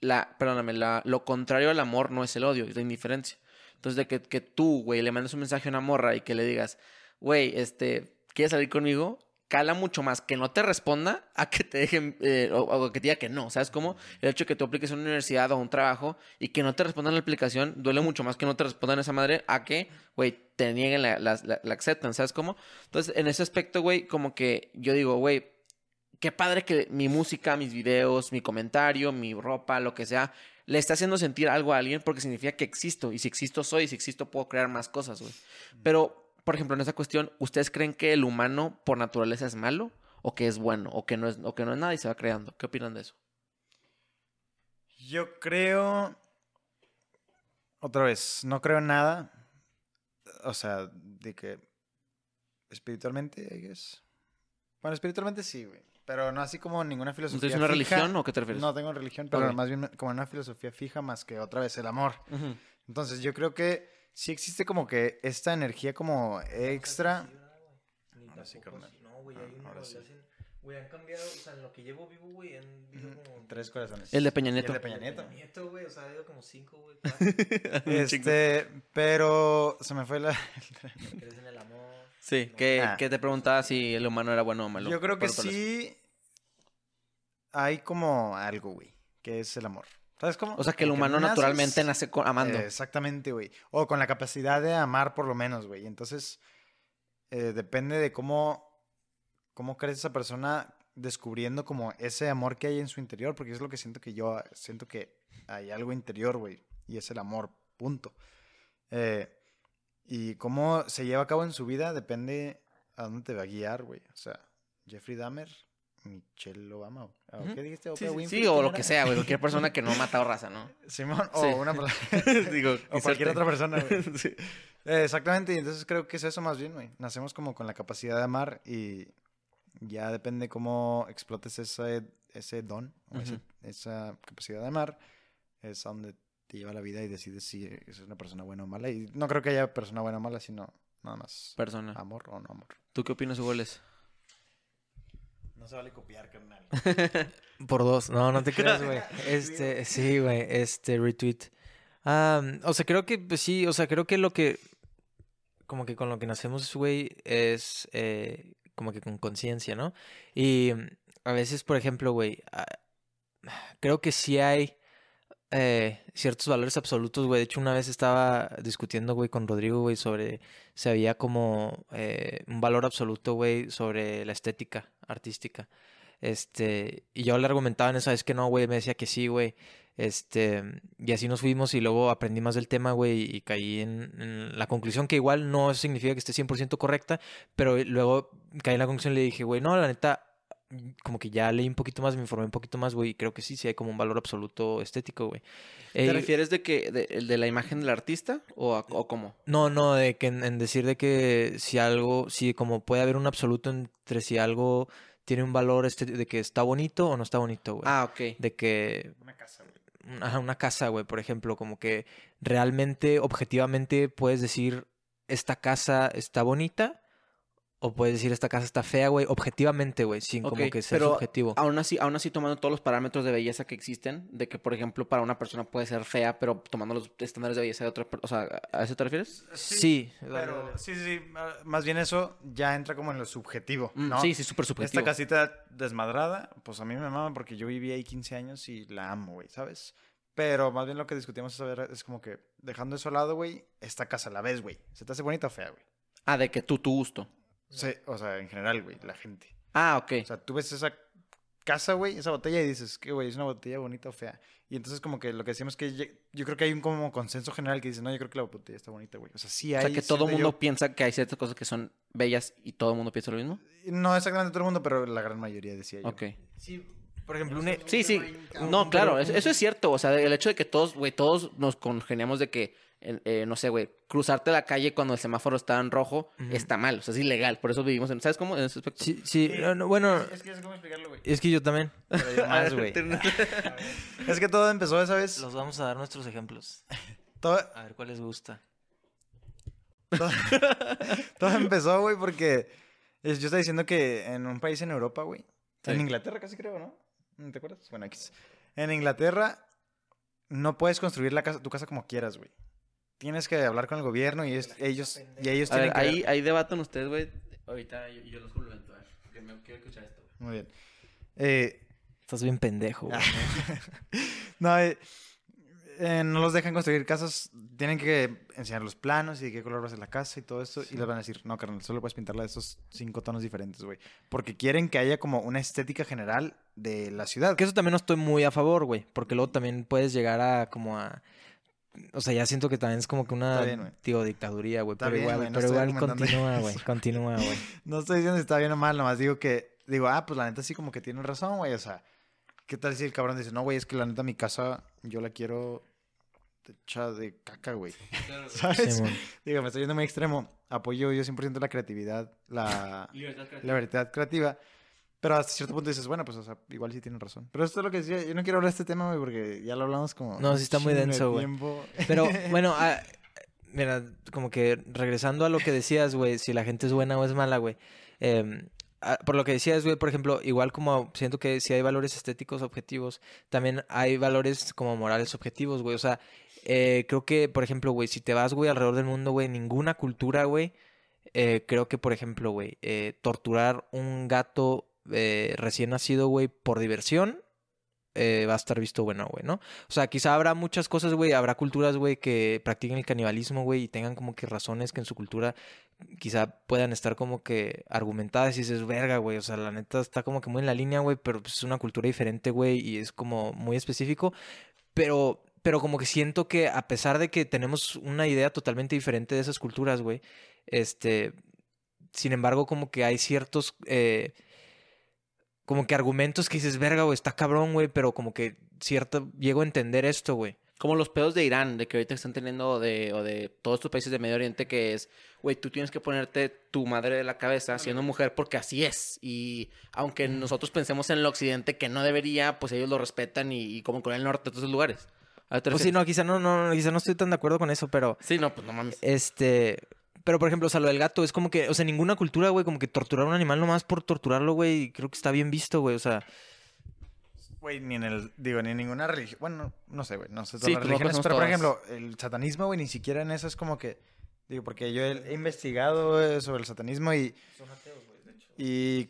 la, perdóname, la, lo contrario al amor no es el odio, es la indiferencia. Entonces, de que, que tú, güey, le mandes un mensaje a una morra y que le digas, güey, este, ¿quieres salir conmigo? Cala mucho más que no te responda a que te dejen, eh, o, o que te diga que no. ¿Sabes cómo? El hecho de que tú apliques a una universidad o a un trabajo y que no te respondan la aplicación duele mucho más que no te respondan esa madre a que, güey, te nieguen la, la, acceptan. ¿Sabes cómo? Entonces, en ese aspecto, güey, como que yo digo, güey, qué padre que mi música, mis videos, mi comentario, mi ropa, lo que sea, le está haciendo sentir algo a alguien porque significa que existo. Y si existo soy, y si existo puedo crear más cosas, güey. Pero, por ejemplo, en esa cuestión, ¿ustedes creen que el humano por naturaleza es malo? ¿O que es bueno? ¿O que no es, o que no es nada y se va creando? ¿Qué opinan de eso? Yo creo. Otra vez, no creo en nada. O sea, de que. Espiritualmente, I guess. Bueno, espiritualmente sí, güey. Pero no así como ninguna filosofía. ¿Tienes una fija. religión o qué te refieres? No tengo religión, pero Ok. más bien como una filosofía fija más que otra vez el amor. Entonces, yo creo que sí existe como que esta energía como extra. Ahora sí, carnal. No, güey, Ah, hay uno, ahora güey, sí. Güey, han cambiado, o sea, en lo que llevo vivo, güey, han vivido como... Tres corazones. El de Peña Nieto. El de Peña Nieto. Nieto, güey, o sea, ha habido como cinco, güey, Este, pero se me fue la. crees en el amor. Sí, que, Ah. que te preguntaba si el humano era bueno o malo. Yo creo que sí hay como algo, güey, que es el amor. ¿Sabes cómo? O sea, que el humano naces- naturalmente nace amando. Eh, exactamente, güey. O con la capacidad de amar por lo menos, güey. Entonces, eh, depende de cómo, cómo crees esa persona descubriendo como ese amor que hay en su interior, porque es lo que siento que yo siento que hay algo interior, güey, y es el amor, punto. Eh, y cómo se lleva a cabo en su vida depende a dónde te va a guiar, güey. O sea, Jeffrey Dahmer, Michelle Obama, ¿o ¿o Ujú. ¿qué dijiste? Sí, sí, sí, o ¿quién lo que sea, güey. Cualquier persona que no ha matado raza, ¿no? Simón, o Sí. una persona. Digo, O cualquier otra persona, güey. Eh, exactamente, y entonces creo que es eso más bien, güey. Nacemos como con la capacidad de amar y ya depende cómo explotes ese, ese don, o ese- Ujú. esa capacidad de amar, es a donde te lleva la vida y decides si es una persona buena o mala. Y no creo que haya persona buena o mala, sino nada más Persona. amor o no amor. ¿Tú qué opinas? No se vale copiar, carnal. Por dos. No, no te creas, güey. Este, sí, güey. Este, retweet. Ah, o sea, creo que, pues sí, o sea, creo que lo que, como que con lo que nacemos, güey, es eh, como que con conciencia, ¿no? Y a veces, por ejemplo, güey, ah, creo que sí hay eh, ciertos valores absolutos, güey. De hecho, una vez estaba discutiendo, güey, con Rodrigo, güey, sobre si había como eh, un valor absoluto, güey, sobre la estética artística. Este, y yo le argumentaba en esa vez que no, güey, me decía que sí, güey. Este, y así nos fuimos y luego aprendí más del tema, güey, y caí en, en la conclusión que igual no significa que esté 100% correcta, pero luego caí en la conclusión y le dije, güey, no, la neta, como que ya leí un poquito más, me informé un poquito más, güey, y creo que sí, sí hay como un valor absoluto estético, güey. ¿Te Eh, refieres de que de, el de la imagen del artista o, a- o cómo? No, no, de que en, en decir de que si algo, si como puede haber un absoluto entre si algo tiene un valor este, de que está bonito o no está bonito, güey. Ah, ok. De que Una casa, güey. ajá, una casa, güey, por ejemplo, como que realmente, objetivamente, puedes decir, esta casa está bonita, o puedes decir, esta casa está fea, güey, objetivamente, güey, sin Ok, como que ser pero subjetivo. Aún así, aún así tomando todos los parámetros de belleza que existen, de que, por ejemplo, para una persona puede ser fea, pero tomando los estándares de belleza de otra persona. O sea, ¿a eso te refieres? Sí, Pero sí, sí, sí. ah, Más bien eso ya entra como en lo subjetivo. Mm, ¿no? Sí, sí, súper subjetivo. Esta casita desmadrada, pues a mí me mama porque yo viví ahí 15 años y la amo, güey, ¿sabes? Pero más bien lo que discutimos es, a ver, es como que dejando eso al lado, güey, esta casa la ves, güey. ¿Se te hace bonita o fea, güey? Ah, de que tú, tu gusto. Sí, o sea, en general, güey, la gente. Ah, ok. O sea, tú ves esa casa, güey, esa botella y dices, que, güey, es una botella bonita o fea. Y entonces como que lo que decimos es que yo creo que hay un como consenso general que dice, no, yo creo que la botella está bonita, güey. O sea, sí o hay... sea, que todo el mundo yo- piensa que hay ciertas cosas que son bellas y todo el mundo piensa lo mismo. No exactamente todo el mundo, pero la gran mayoría decía yo. Ok. Sí, por ejemplo, un, Sí, sí. No, claro, eso es cierto. O sea, el hecho de que todos, güey, todos nos congeniamos de que, eh, eh, no sé, güey, cruzarte la calle cuando el semáforo está en rojo está mal. O sea, es ilegal. Por eso vivimos en. ¿Sabes cómo? En ese aspecto. Sí, sí, no, no, bueno, Es que sé cómo explicarlo, güey. es que yo también. Pero yo más, güey. es que todo empezó esa vez. Los vamos a dar nuestros ejemplos. Todo, A ver cuál les gusta. todo, todo empezó, güey, porque es- yo estaba diciendo que en un país en Europa, güey. Sí. En Inglaterra casi creo, ¿no? ¿No ¿Te acuerdas? Bueno, X. En Inglaterra no puedes construir la casa, tu casa como quieras, güey. Tienes que hablar con el gobierno y es- ellos, y ellos A tienen ver, que... ahí, ahí debaten ustedes, güey. Ahorita yo, yo los complemento. A ver, que me quiero escuchar esto, güey. Muy bien. Eh, Estás bien pendejo, güey. no, eh, eh, no los dejan construir casas. Tienen que enseñar los planos y de qué color va a ser la casa y todo esto. Y les van a decir, no, carnal, solo puedes pintarla de estos cinco tonos diferentes, güey. Porque quieren que haya como una estética general de la ciudad. Que eso también no estoy muy a favor, güey. Porque luego también puedes llegar a como a. O sea, ya siento que también es como que una, bien, tío, dictaduría, güey. Pero bien, igual, no pero igual continúa, güey. Continúa, güey. No estoy diciendo si está bien o mal, nomás digo que, digo, ah, pues la neta sí como que tienen razón, güey. O sea, ¿qué tal si el cabrón dice, no, güey, es que la neta mi casa yo la quiero hecha de caca, güey? ¿Sabes? Simón. Digo, me estoy yendo muy extremo. Apoyo yo 100% la creatividad, la, Libertad creativa. la verdad creativa. Pero hasta cierto punto dices, bueno, pues, o sea, igual sí tienen razón. Pero esto es lo que decía, yo no quiero hablar de este tema, güey, porque ya lo hablamos como... No, sí está muy denso, güey. Pero bueno, ah, mira, como que regresando a lo que decías, güey, si la gente es buena o es mala, güey. em, ah, por lo que decías, güey, por ejemplo, igual como siento que si hay valores estéticos objetivos, también hay valores como morales objetivos, güey. O sea, eh, creo que, por ejemplo, güey, si te vas, güey, alrededor del mundo, güey, ninguna cultura, güey, eh, creo que, por ejemplo, güey, eh, torturar un gato eh, recién nacido, güey, por diversión, eh, va a estar visto bueno, güey, ¿no? O sea, quizá habrá muchas cosas, güey, habrá culturas, güey, que practiquen el canibalismo, güey, y tengan como que razones que en su cultura quizá puedan estar como que argumentadas y dices, verga, güey, o sea, la neta está como que muy en la línea, güey, pero pues, es una cultura diferente, güey, y es como muy específico, pero, pero como que siento que a pesar de que tenemos una idea totalmente diferente de esas culturas, güey, este, sin embargo, como que hay ciertos... eh, como que argumentos que dices, verga, güey, está cabrón, güey, pero como que cierto, llego a entender esto, güey. Como los pedos de Irán, de que ahorita están teniendo, de, o de todos estos países de Medio Oriente, que es, güey, tú tienes que ponerte tu madre de la cabeza siendo mujer porque así es. Y aunque nosotros pensemos en el occidente que no debería, pues ellos lo respetan y, y como con el norte, de todos esos lugares. ¿A qué te Pues sí, no, quizá no, no, quizá no estoy tan de acuerdo con eso, pero Sí, no, pues no mames. este, pero por ejemplo, o sea, lo del gato es como que, o sea, ninguna cultura, güey, como que torturar a un animal nomás por torturarlo, güey, creo que está bien visto, güey, o sea, Güey, ni en el, digo, ni en ninguna religión, bueno, no sé, güey, no sé todas Sí, las pues religiones, pero por todas. ejemplo, el satanismo, güey, ni siquiera en eso es como que, digo, porque yo he, he investigado eh, sobre el satanismo y, y,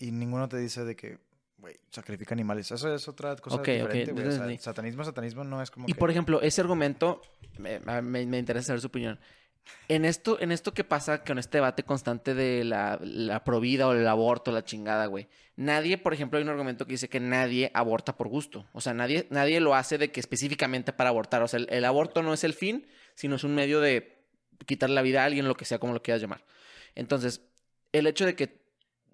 y ninguno te dice de que, güey, sacrifica animales, eso es otra cosa Ok, ok, diferente, güey, o sea, satanismo, satanismo no es como Y que... por ejemplo, ese argumento, me, me- me interesa saber su opinión. En esto, en esto que pasa con este debate constante de la, la provida o el aborto, la chingada, güey. Nadie, por ejemplo, hay un argumento que dice que nadie aborta por gusto. O sea, nadie, nadie lo hace de que específicamente para abortar. O sea, el, el aborto no es el fin, sino es un medio de quitar la vida a alguien, lo que sea, como lo quieras llamar. Entonces, el hecho de que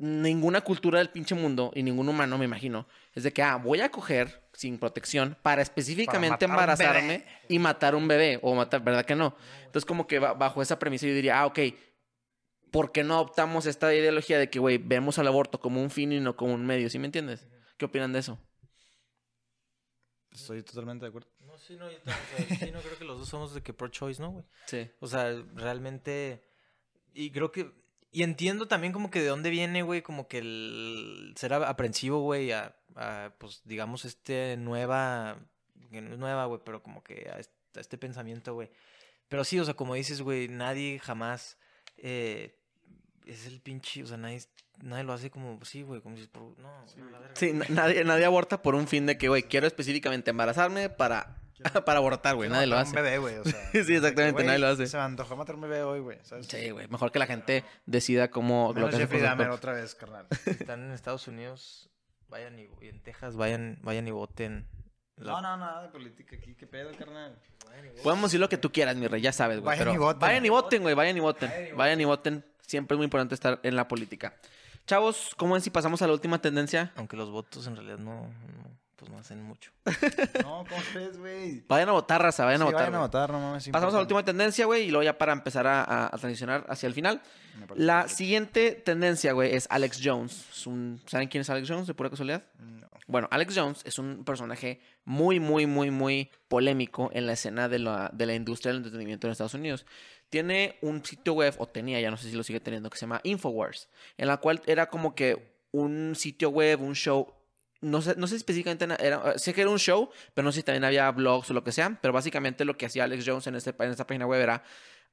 ninguna cultura del pinche mundo y ningún humano, me imagino, es de que, ah, voy a coger sin protección para específicamente embarazarme y matar un bebé o matar, ¿verdad que no? Entonces, como que ba- bajo esa premisa yo diría, ah, ok, ¿por qué no optamos esta ideología de que, güey, vemos al aborto como un fin y no como un medio? ¿Sí me entiendes? ¿Qué opinan de eso? Estoy totalmente de acuerdo. No, sí, no, yo también, sí, no creo que los dos somos de que pro-choice, ¿no, güey? Sí. O sea, realmente. Y creo que. Y entiendo también como que de dónde viene, güey, como que el ser aprensivo, güey, a, a, pues, digamos, este nueva. Que no es nueva, güey, pero como que a este, este pensamiento, güey. Pero sí, o sea, como dices, güey, nadie jamás. eh, es el pinche. O sea, nadie, nadie lo hace como. Sí, güey, como si. por- No, no, la verga. Sí, na- nadie, nadie aborta por un fin de que, güey, quiero específicamente embarazarme para, para abortar, güey. Nadie lo hace. Un bebé, güey, o sea. Sí, exactamente, güey, nadie lo hace. Se me antojó matar un bebé hoy, güey. ¿sabes? Sí, güey. Mejor que la gente decida cómo... lo Menos que hace Jeffrey Dahmer otra vez, carnal. Si están en Estados Unidos, vayan y, y en Texas, vayan, vayan y voten. la- No, no, nada de política aquí. ¿Qué pedo, carnal? Podemos decir lo que tú quieras, mi rey, ya sabes, güey. Vayan pero y voten. Vayan y voten, güey. Vayan y voten. Vayan y voten. Siempre es muy importante estar en la política. Chavos, ¿cómo ven si pasamos a la última tendencia? Aunque los votos en realidad no, no, pues no hacen mucho. No, ¿cómo crees, güey? Vayan a votar, raza, vayan a votar. vayan a votar, no mames. Pasamos a la última tendencia, güey, y luego ya para empezar a, a- a transicionar hacia el final. La perfecto. siguiente tendencia, güey, es Alex Jones. Es un- ¿Saben quién es Alex Jones, de pura casualidad? No. Bueno, Alex Jones es un personaje muy, muy, muy, muy polémico en la escena de la, de la industria del entretenimiento en Estados Unidos. Tiene un sitio web, o tenía, ya no sé si lo sigue teniendo, que se llama Infowars, en la cual era como que un sitio web, un show. No sé, no sé específicamente, era, sé que era un show, pero no sé si también había blogs o lo que sea. Pero básicamente lo que hacía Alex Jones en, este, en esta página web era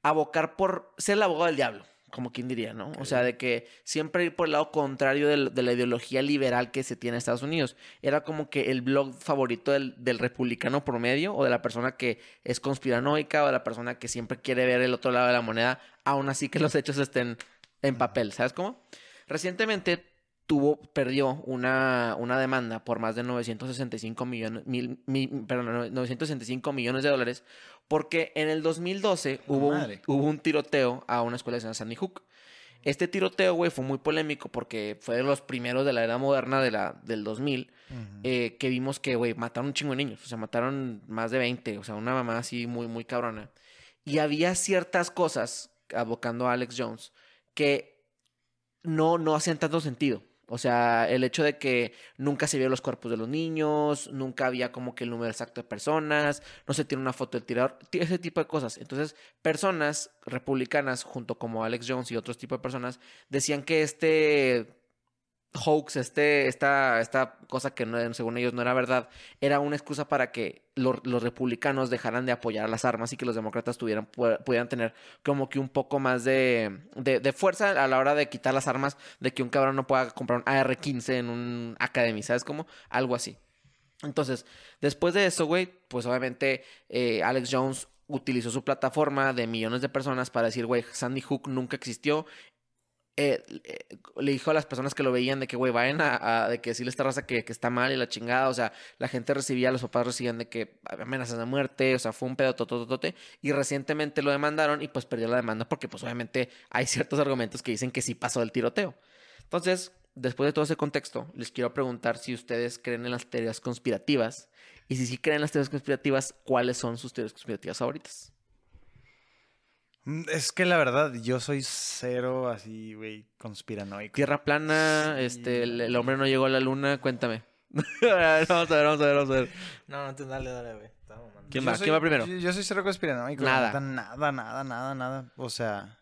abocar por ser el abogado del diablo, como quien diría, ¿no? O sea, de que siempre ir por el lado contrario de la ideología liberal que se tiene en Estados Unidos. Era como que el blog favorito del, del republicano promedio o de la persona que es conspiranoica o de la persona que siempre quiere ver el otro lado de la moneda, aún así que los hechos estén en papel, ¿sabes cómo? Recientemente tuvo, perdió una, una demanda por más de 965 millones, mil, mi- perdón, 965 millones de dólares porque en el 2012 hubo un, hubo un tiroteo a una escuela de Sandy Hook. Este tiroteo, güey, fue muy polémico porque fue de los primeros de la era moderna de la, del 2000 Ujú. eh, que vimos que, güey, mataron un chingo de niños. O sea, mataron más de 20. O sea, una mamá así muy, muy cabrona. Y había ciertas cosas, abocando a Alex Jones, que no, no hacían tanto sentido. O sea, el hecho de que nunca se vieron los cuerpos de los niños, nunca había como que el número exacto de personas, no se tiene una foto del tirador, ti- ese tipo de cosas. Entonces, personas republicanas, junto como Alex Jones y otros tipos de personas, decían que este hoax, este, esta, esta cosa que no- según ellos no era verdad, era una excusa para que lo- los republicanos dejaran de apoyar a las armas y que los demócratas pudieran tener como que un poco más de, de, de fuerza a la hora de quitar las armas, de que un cabrón no pueda comprar un AR-15 en un Academy, ¿sabes cómo? Algo así. Entonces, después de eso, güey, pues obviamente eh, Alex Jones utilizó su plataforma de millones de personas para decir, güey, Sandy Hook nunca existió. Eh, eh, le dijo a las personas que lo veían de que, güey, vayan a, de que decirle a esta raza que, está mal y la chingada. O sea, la gente recibía, los papás recibían de que amenazas de muerte. O sea, fue un pedo tototote. Y recientemente lo demandaron y pues perdió la demanda porque, pues, obviamente hay ciertos argumentos que dicen que sí pasó el tiroteo. Entonces, después de todo ese contexto, les quiero preguntar si ustedes creen en las teorías conspirativas. Y si sí creen en las teorías conspirativas, ¿cuáles son sus teorías conspirativas favoritas? Mm, Es que la verdad, yo soy cero así, güey, conspiranoico. Tierra plana, Sí. este, el, el hombre no llegó a la luna, cuéntame. vamos a ver, vamos a ver, vamos a ver. No, no, dale, dale, güey. ¿Quién Yo va? soy- ¿Quién va primero? Yo, yo soy cero conspiranoico. Nada. Nada, nada, nada, nada. O sea,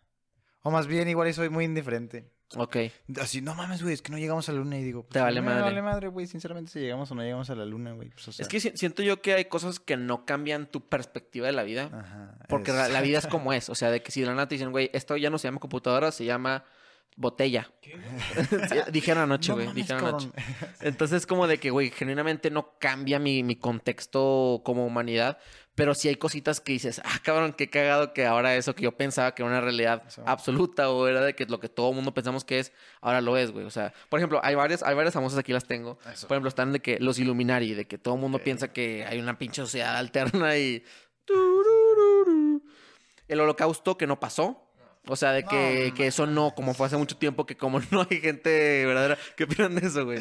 o más bien igual y soy muy indiferente. Ok. Así, no mames, güey, es que no llegamos a la luna y digo, pues, Te vale me madre. vale madre, güey, sinceramente si llegamos o no llegamos a la luna, güey. Pues, o sea, Es que si- siento yo que hay cosas que no cambian tu perspectiva de la vida. Ajá, Porque es- la, la vida es como es. O sea, de que si de la nada te dicen, güey, esto ya no se llama computadora, se llama botella. Dijeron anoche, No güey. dijeron anoche. Entonces, como de que, güey, genuinamente no cambia mi, mi contexto como humanidad, pero sí hay cositas que dices, ah, cabrón, qué cagado que ahora eso que yo pensaba que era una realidad Eso. absoluta o era de que lo que todo el mundo pensamos que es, ahora lo es, güey. O sea, por ejemplo, hay varias, hay varias famosas aquí las tengo. Eso. Por ejemplo, están de que los Illuminati, de que todo el mundo piensa que hay una pinche sociedad alterna y. El holocausto que no pasó. O sea, de que, no que eso no, como fue hace mucho tiempo, que como no hay gente verdadera. ¿Qué opinan de eso, güey?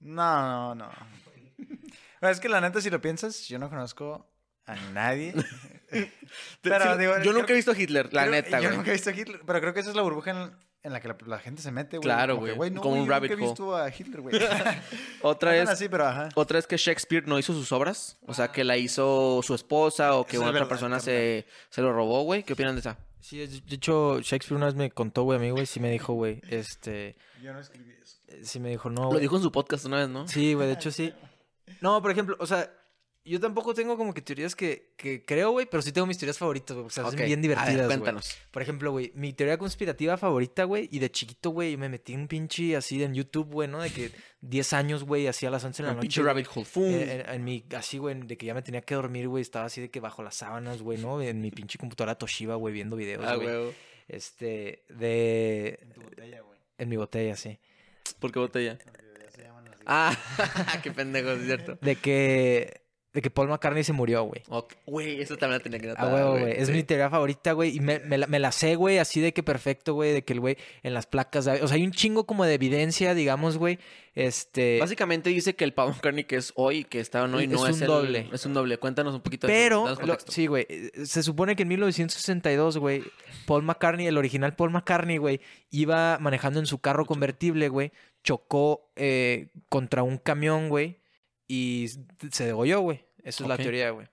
No, no, no. Es que la neta, si lo piensas, yo no conozco a nadie. Pero, Sí, digo, yo creo- nunca he visto a Hitler, la creo- neta, Yo güey. nunca he visto a Hitler, pero creo que esa es la burbuja en, en la que la, la gente se mete, güey. Claro, Como que, güey, no, como un güey, yo rabbit nunca he hole. visto a Hitler, güey. Otra es, así, pero ajá. otra es que Shakespeare no hizo sus obras. O sea, que la hizo su esposa o que Eso otra verdad, persona se, se lo robó, güey. ¿Qué opinan de esa? Sí, de hecho, Shakespeare una vez me contó, güey, a mí, güey, sí me dijo, güey, este, Yo no escribí eso. eh, sí me dijo, no, Lo güey. dijo en su podcast una vez, ¿no? Sí, güey, de hecho sí. No, por ejemplo, o sea, yo tampoco tengo como que teorías que, que creo, güey, pero sí tengo mis teorías favoritas, güey, porque se hacen Ok. bien A ver, divertidas, güey. cuéntanos. Por ejemplo, güey, mi teoría conspirativa favorita, güey, y de chiquito, güey, me metí un pinche así en YouTube, güey, ¿no? De que 10 años, güey, así a las 11 de la noche. pinche rabbit hole. ¡Fum! eh, En, en mi, así, güey, de que ya me tenía que dormir, güey, estaba así de que bajo las sábanas, güey, ¿no? En mi pinche computadora Toshiba, güey, viendo videos, Ah, güey. güey. Este, de... En tu botella, güey. En mi botella, sí. ¿Por qué botella? Porque ya se llaman así. Ah, qué pendejo, es cierto. De que... De que Paul McCartney se murió, güey. Ok. Güey, eso también la tenía que notar. A huevo, güey. Es Sí. mi teoría favorita, güey. Y me, me la, me la sé, güey, así de que perfecto, güey. De que el güey en las placas. de- O sea, hay un chingo como de evidencia, digamos, güey. Este. Básicamente dice que el Paul McCartney que es hoy, que está hoy, Es no es, un el- doble. Es un doble. Cuéntanos un poquito de eso, Pero, lo- contexto. sí, güey. Se supone que en 1962, güey, Paul McCartney, el original Paul McCartney, güey, iba manejando en su carro convertible, güey, chocó eh, contra un camión, güey, y se degolló, güey. Esa es la teoría, güey.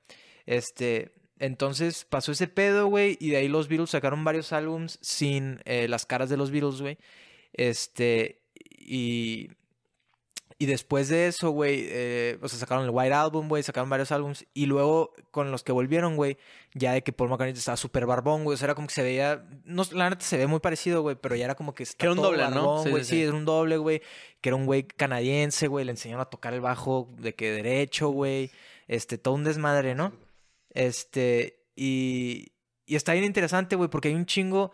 Este, entonces pasó ese pedo, güey, y de ahí los Beatles sacaron varios álbums sin eh, las caras de los Beatles, güey. Este, y... Y después de eso, güey, eh, o sea, sacaron el White Album, güey, sacaron varios álbums. Y luego, con los que volvieron, güey, ya de que Paul McCartney estaba súper barbón, güey. O sea, era como que se veía. No, la neta se ve muy parecido, güey, pero ya era como que. está Que era un todo doble, ¿no? barbón, Sí, güey. sí, Sí, sí. era un doble, güey. Que era un güey canadiense, güey. Le enseñaron a tocar el bajo de que derecho, güey. Este, todo un desmadre, ¿no? Este, y, y está bien interesante, güey, porque hay un chingo.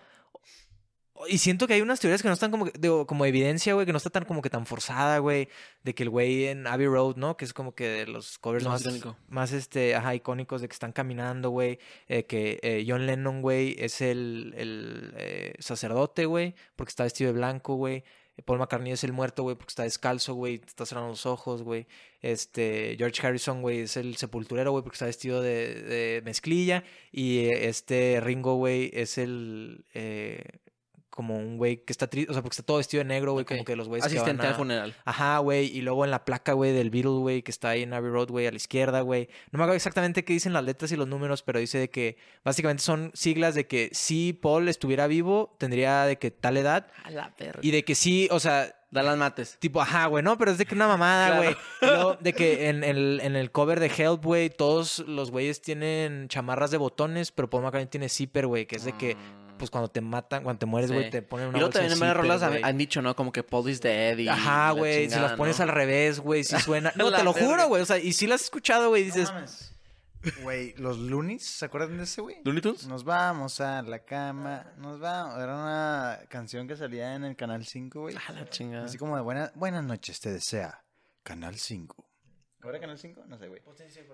Y siento que hay unas teorías que no están como, digo, como evidencia, güey, que no está tan como que tan forzada, güey. De que el güey en Abbey Road, ¿no? Que es como que de los covers más, más icónico. más este, ajá, icónicos de que están caminando, güey. eh, que eh, John Lennon, güey, es el, el eh, sacerdote, güey, porque está vestido de blanco, güey. Paul McCartney es el muerto, güey, porque está descalzo, güey, está cerrando los ojos, güey. Este, George Harrison, güey, es el sepulturero, güey, porque está vestido de, de mezclilla. Y este Ringo, güey, es el... eh, como un güey que está triste, o sea, porque está todo vestido de negro, güey, como que los güeyes que Asistente van al funeral. Ajá, güey. Y luego en la placa, güey, del Beatle, güey, que está ahí en Abbey Road, güey, a la izquierda, güey. No me acuerdo exactamente qué dicen las letras y los números, pero dice de que básicamente son siglas de que si Paul estuviera vivo, tendría de que tal edad. A la verga. Y de que sí, o sea, Da las mates. tipo, ajá, güey, no, pero es de que una mamada, Claro. güey. Luego de que en, el- en el cover de Help, güey, todos los güeyes tienen chamarras de botones, pero Paul McCartney tiene zipper, güey, que es de que, pues cuando te matan, cuando te mueres, güey, Sí. te ponen Y una luego bolsa de también en varias rolas han- güey. han dicho, ¿no? Como que Paul is dead y Ajá, la güey, si las pones ¿no? al revés, güey, sí suena. No, te lo juro, güey, o sea, y si las has escuchado, güey, dices, No mames. Güey, los Loonies, ¿se acuerdan de ese, güey? ¿Looney Tunes? Nos vamos a la cama, nos vamos. Era una canción que salía en el Canal 5, güey. A la chingada. Así como de buena, buenas noches, te desea. Canal 5. ¿Ahora Canal 5? No sé, güey.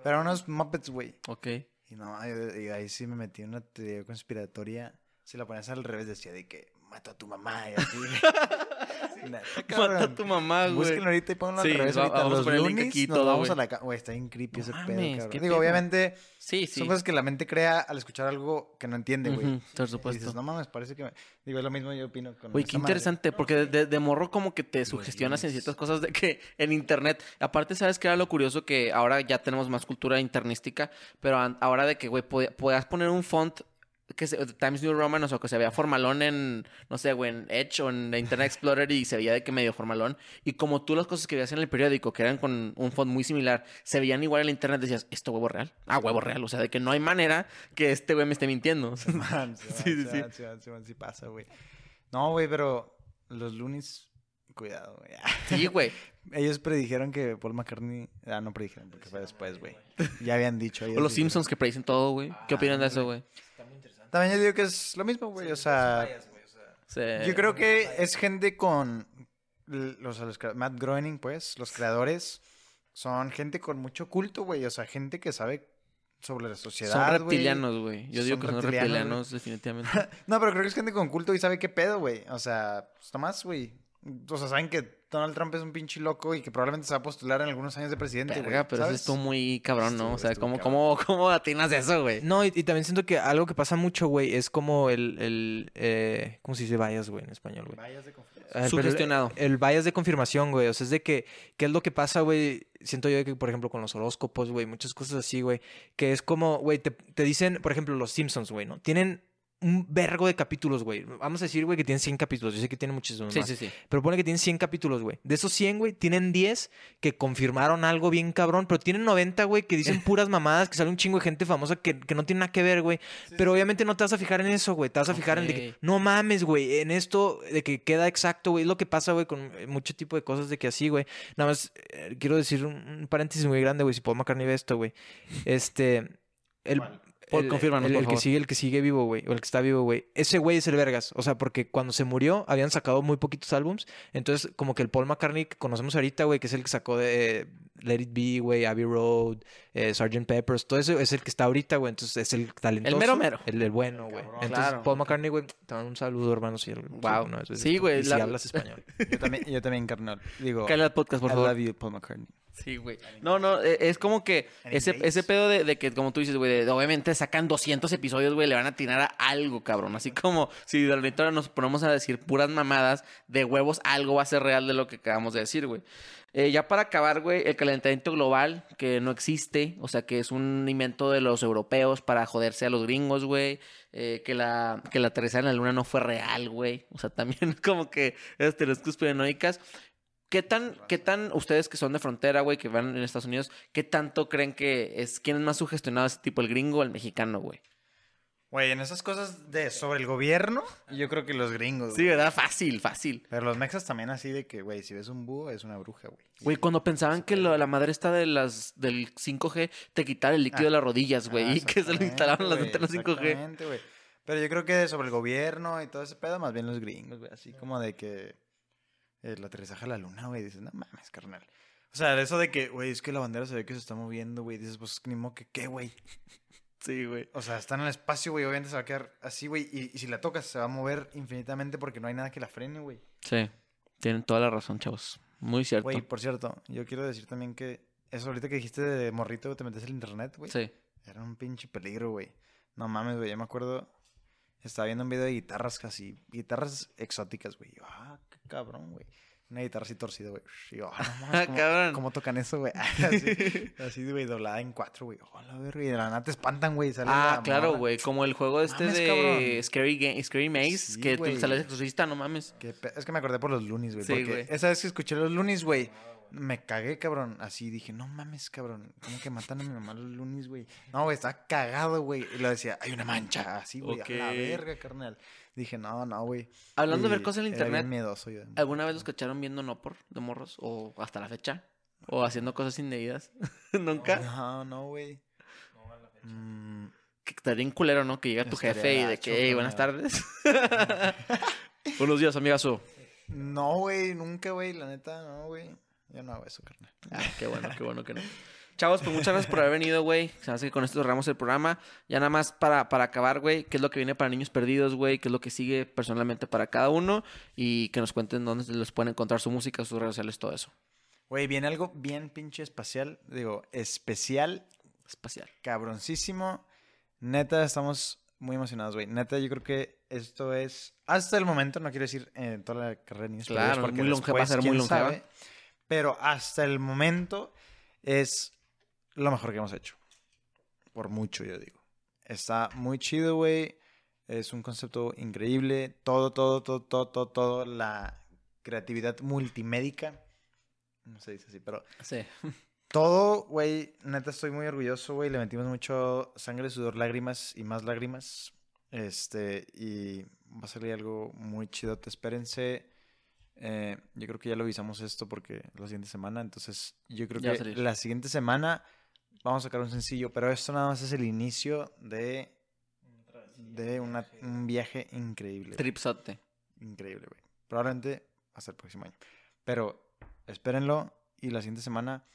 Pero unos Muppets, güey. Ok. Y no, y, y ahí sí me metí en una teoría conspiratoria. Si la ponías al revés, decía de que mato a tu mamá y así. Mata a tu mamá, güey. Búsquenlo ahorita y pónganlo Sí, al revés. va- ahorita. vamos a Los Loonies, aquí nos todo, vamos a la ca- Güey, está bien creepy No ese mames, pedo, qué cabrón. Digo, obviamente Sí, sí. son cosas que la mente crea al escuchar algo que no entiende, güey. Por Y supuesto. dices, no mames, parece que... me-". Digo, es lo mismo yo opino con Güey, qué madre. interesante, porque de, de- morro como que te sugestionas en ciertas cosas de que en internet, aparte sabes que era lo curioso que ahora ya tenemos más cultura internística, pero ahora de que, güey, podías poner un font que se, Times New Roman, o sea, que se veía formalón en, no sé, güey, en Edge o en Internet Explorer y se veía de que medio formalón, y como tú las cosas que veías en el periódico, que eran con un font muy similar, se veían igual en el internet, decías, ¿esto huevo real? Ah, huevo real, o sea, de que no hay manera que este güey me esté mintiendo. Man, sí, Sí, man, sí, sí, man, sí, man, sí, man, sí pasa, güey. No, güey, pero los Loonies... Cuidado, güey. sí, güey. Ellos predijeron que Paul McCartney... Ah, no predijeron, porque fue después, güey. Ya habían dicho. ellos O los dijeron. Simpsons que predicen todo, güey. ¿Qué opinan de eso, güey? También yo digo que es lo mismo, güey. O sea, Sí. yo creo que es gente con... Los, los Matt Groening, pues, los creadores, son gente con mucho culto, güey. O sea, gente que sabe sobre la sociedad, Son güey. reptilianos, güey. Yo digo Son que son reptilianos, reptilianos, definitivamente. No, pero creo que es gente con culto y sabe qué pedo, güey. O sea, pues nomás, güey. O sea, saben que Donald Trump es un pinche loco y que probablemente se va a postular en algunos años de presidente, güey. Verga, pero eso ¿sabes? estuvo muy cabrón, ¿no? Estuvo- o sea, ¿cómo, cómo, ¿cómo atinas eso, güey? No, y, y también siento que algo que pasa mucho, güey, es como el, el eh, ¿cómo se dice bias, güey, en español, güey? Vayas de confianza. Ah, pero el-. El, bias de confirmación, güey. O sea, es de que, ¿qué es lo que pasa, güey? Siento yo que, por ejemplo, con los horóscopos, güey, muchas cosas así, güey, que es como, güey, te, te dicen, por ejemplo, los Simpsons, güey, ¿no? Tienen un vergo de capítulos, güey. Vamos a decir, güey, que tienen 100 capítulos. Yo sé que tienen muchísimos Sí, más. sí, sí. Pero pone que tienen 100 capítulos, güey. De esos 100, güey, tienen 10 que confirmaron algo bien cabrón, pero tienen 90, güey, que dicen puras mamadas, que sale un chingo de gente famosa que, que no tiene nada que ver, güey. Pero obviamente no te vas a fijar en eso, güey. Te vas a fijar en de que, no mames, güey, en esto de que queda exacto, güey. Es lo que pasa, güey, con eh, mucho tipo de cosas de que así, güey. Nada más eh, quiero decir un, un paréntesis muy grande, güey, si McCartney ve esto, güey. Este, el. Paul, el- confírmanos, el, por el que sigue, el que sigue vivo, güey, o el que está vivo, güey. Ese güey es el vergas. O sea, porque cuando se murió habían sacado muy poquitos álbums. Entonces, como que el Paul McCartney que conocemos ahorita, güey, que es el que sacó de eh, Let It Be, güey, Abbey Road, eh, Sgt. Peppers, todo eso es el que está ahorita, güey. Entonces, es el talentoso. mero mero. El, el bueno, güey. Entonces, Claro. Paul McCartney, güey, te mando un saludo, hermano. Si, Guau. no, es Sí, güey, Y si la- hablas español. Yo también, yo también, carnal. Digo, Cállate al podcast, por I favor. love you, Paul McCartney. Sí, güey. No, no, eh, es como que ese, ese pedo de, de que, como tú dices, güey, de- obviamente sacan 200 episodios, güey, le van a tirar a algo, cabrón. Así como si de repente ahora nos ponemos a decir puras mamadas de huevos, algo va a ser real de lo que acabamos de decir, güey. Eh, ya para acabar, güey, el calentamiento global, que no existe, o sea, que es un invento de los europeos para joderse a los gringos, güey. eh, que la que la aterrizada en la luna no fue real, güey. O sea, también como que es teorías conspiranoicas. ¿Qué tan, ¿Qué tan ustedes que son de frontera, güey, que van en Estados Unidos, qué tanto creen que es, quién es más sugestionado ese tipo, el gringo o el mexicano, güey? Güey, en esas cosas de sobre el gobierno, yo creo que los gringos. Sí, güey. ¿verdad? Fácil, fácil. Pero los mexas también así de que, güey, si ves un búho es una bruja, güey. Güey, cuando pensaban que lo- la madre está de las, del 5G te quitara el líquido Ah. de las rodillas, güey, Ah, y que se lo instalaron las antenas güey, 5G. exactamente, güey. Pero yo creo que sobre el gobierno y todo ese pedo, más bien los gringos, güey. Así como de que el aterrizaje a la luna, güey. Dices, no mames, carnal. O sea, eso de que, güey, es que la bandera se ve que se está moviendo, güey. Dices, pues ni modo que qué, güey. Sí, güey. O sea, está en el espacio, güey. Obviamente se va a quedar así, güey. Y, y si la tocas, se va a mover infinitamente porque no hay nada que la frene, güey. Sí, tienen toda la razón, chavos. Muy cierto. Güey, por cierto, yo quiero decir también que eso ahorita que dijiste de morrito, te metes al internet, güey. Sí. Era un pinche peligro, güey. No mames, güey. Yo me acuerdo. Estaba viendo un video de guitarras casi. Guitarras exóticas, güey. Yo, ah, cabrón, güey. Una guitarra así torcida, güey. Y yo, ah, no mames, ¿cómo, Cabrón. ¿cómo tocan eso, güey? así, así, güey, doblada en cuatro, güey. Oh, la verga. Y de la nada te espantan, güey. Ah, la claro, güey. Como el juego este Mames, de. Scary, Ga- Scary Maze, Sí, que tú sales exorcista, no mames. Es que me acordé por los lunis, güey. Sí, porque güey. esa vez que escuché los lunis, güey, me cagué, cabrón. Así dije, no mames, cabrón. ¿Cómo que matan a mi mamá los lunis, güey? No, güey, estaba cagado, güey. Y lo decía, hay una mancha, así, güey. A la verga, carnal. Dije, no, no, güey. Hablando de ver cosas en internet, bien miedoso yo. ¿alguna vez los cacharon viendo no por de morros? ¿O hasta la fecha? ¿O haciendo cosas indebidas? ¿Nunca? No, no, güey. Mm, Que estaría bien culero, ¿no? Que llega tu jefe y de que, "Hey, buenas tardes. Buenos días, amigazo. no, güey, nunca, güey. La neta, no, güey. Yo no hago eso, carnal. Ah, qué bueno, qué bueno que no. Chavos, pues muchas gracias por haber venido, güey. Se hace que con esto cerramos el programa. Ya nada más para, para acabar, güey, qué es lo que viene para Niños Perdidos, güey, qué es lo que sigue personalmente para cada uno y que nos cuenten dónde les pueden encontrar su música, sus redes sociales, todo eso. Güey, viene algo bien pinche espacial. Digo, especial Espacial. cabroncísimo. Neta, estamos muy emocionados, güey. Neta, yo creo que esto es, hasta el momento, no quiero decir en toda la carrera de niños Claro, Perdidos, porque muy va a ser muy longeva. sabe, pero hasta el momento es lo mejor que hemos hecho. Por mucho, yo digo. Está muy chido, güey. Es un concepto increíble. Todo, todo, todo, todo, todo, todo. La creatividad multimédica. No se dice así, pero Sí. todo, güey, neta estoy muy orgulloso, güey. Le metimos mucho sangre, sudor, lágrimas y más lágrimas. Este, y va a salir algo muy chido. Te espérense. Eh, yo creo que ya lo avisamos esto porque la siguiente semana. Entonces, yo creo Ya que la siguiente semana vamos a sacar un sencillo. Pero esto nada más es el inicio de, de una- un viaje increíble. güey. Tripsote. Increíble, güey. Probablemente hasta el próximo año. Pero espérenlo y la siguiente semana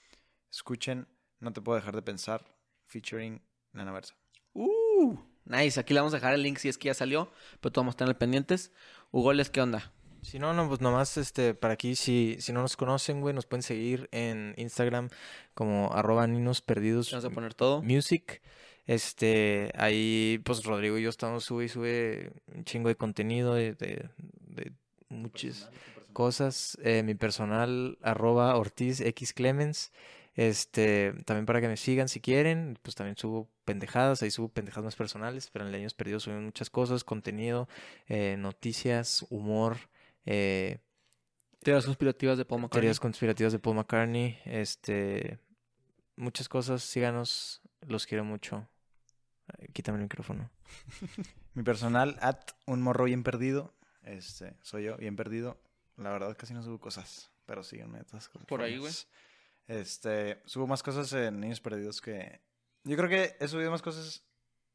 escuchen No te puedo dejar de pensar featuring Nana Versa. Uh, nice. Aquí le vamos a dejar el link si es que ya salió, pero todos vamos a estar pendientes. Hugo, ¿les qué onda? Si no, no, pues nomás este, para aquí, si, si no nos conocen, güey, nos pueden seguir en Instagram como arroba ninos perdidos Vamos a poner todo. music. Este, ahí, pues Rodrigo y yo estamos sube y sube un chingo de contenido de, de, de muchas cosas. Eh, mi personal, arroba Ortiz X Clemens. Este, también para que me sigan si quieren, pues también subo pendejadas, ahí subo pendejadas más personales, pero en Leños Perdidos suben muchas cosas, contenido, eh, noticias, humor, eh, Teorías conspirativas de Paul McCartney. teorías conspirativas de Paul McCartney, este, muchas cosas, síganos, los quiero mucho. Quítame el micrófono. Mi personal, at un morro bien perdido. Este, soy yo, bien perdido. La verdad casi no subo cosas, pero síganme todas cosas. Por ahí, güey. Este, subo más cosas en Niños Perdidos que... Yo creo que he subido más cosas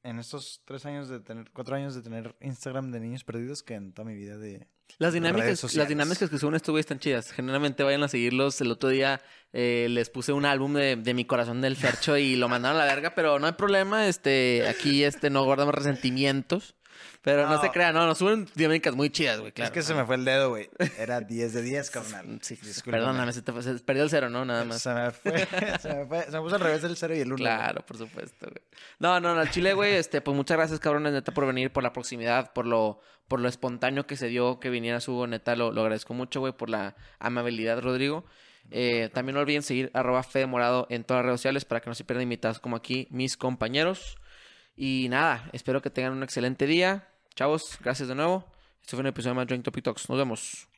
en estos tres años de tener, cuatro años de tener Instagram de Niños Perdidos que en toda mi vida de... Las dinámicas, las dinámicas que suben estos güeyes están chidas. Generalmente vayan a seguirlos. El otro día eh, les puse un álbum de, de mi corazón del Fercho y lo mandaron a la verga, pero no hay problema. Este, aquí este, no guardamos resentimientos. Pero no, No. se crean, no, nos suben dinámicas muy chidas, güey, claro. es que se me fue el dedo, güey. Era 10 de 10, carnal. Sí, Discúlpame. perdóname, se, te fue- se perdió el cero, ¿no? Nada más. Se me fue, se me fue, se me puso al revés del 0 y el 1. Claro, por supuesto, güey. No, no, no, al Chile, güey, este, pues muchas gracias, cabrones, neta, por venir, por la proximidad, por lo, por lo espontáneo que se dio que viniera Hugo, neta, lo, lo agradezco mucho, güey, por la amabilidad, Rodrigo. Eh, también no olviden seguir arroba Fede Morado en todas las redes sociales para que no se pierdan invitados como aquí mis compañeros. Y nada, espero que tengan un excelente día. Chavos, gracias de nuevo. Este fue un episodio más Drink Topic Talks. Nos vemos.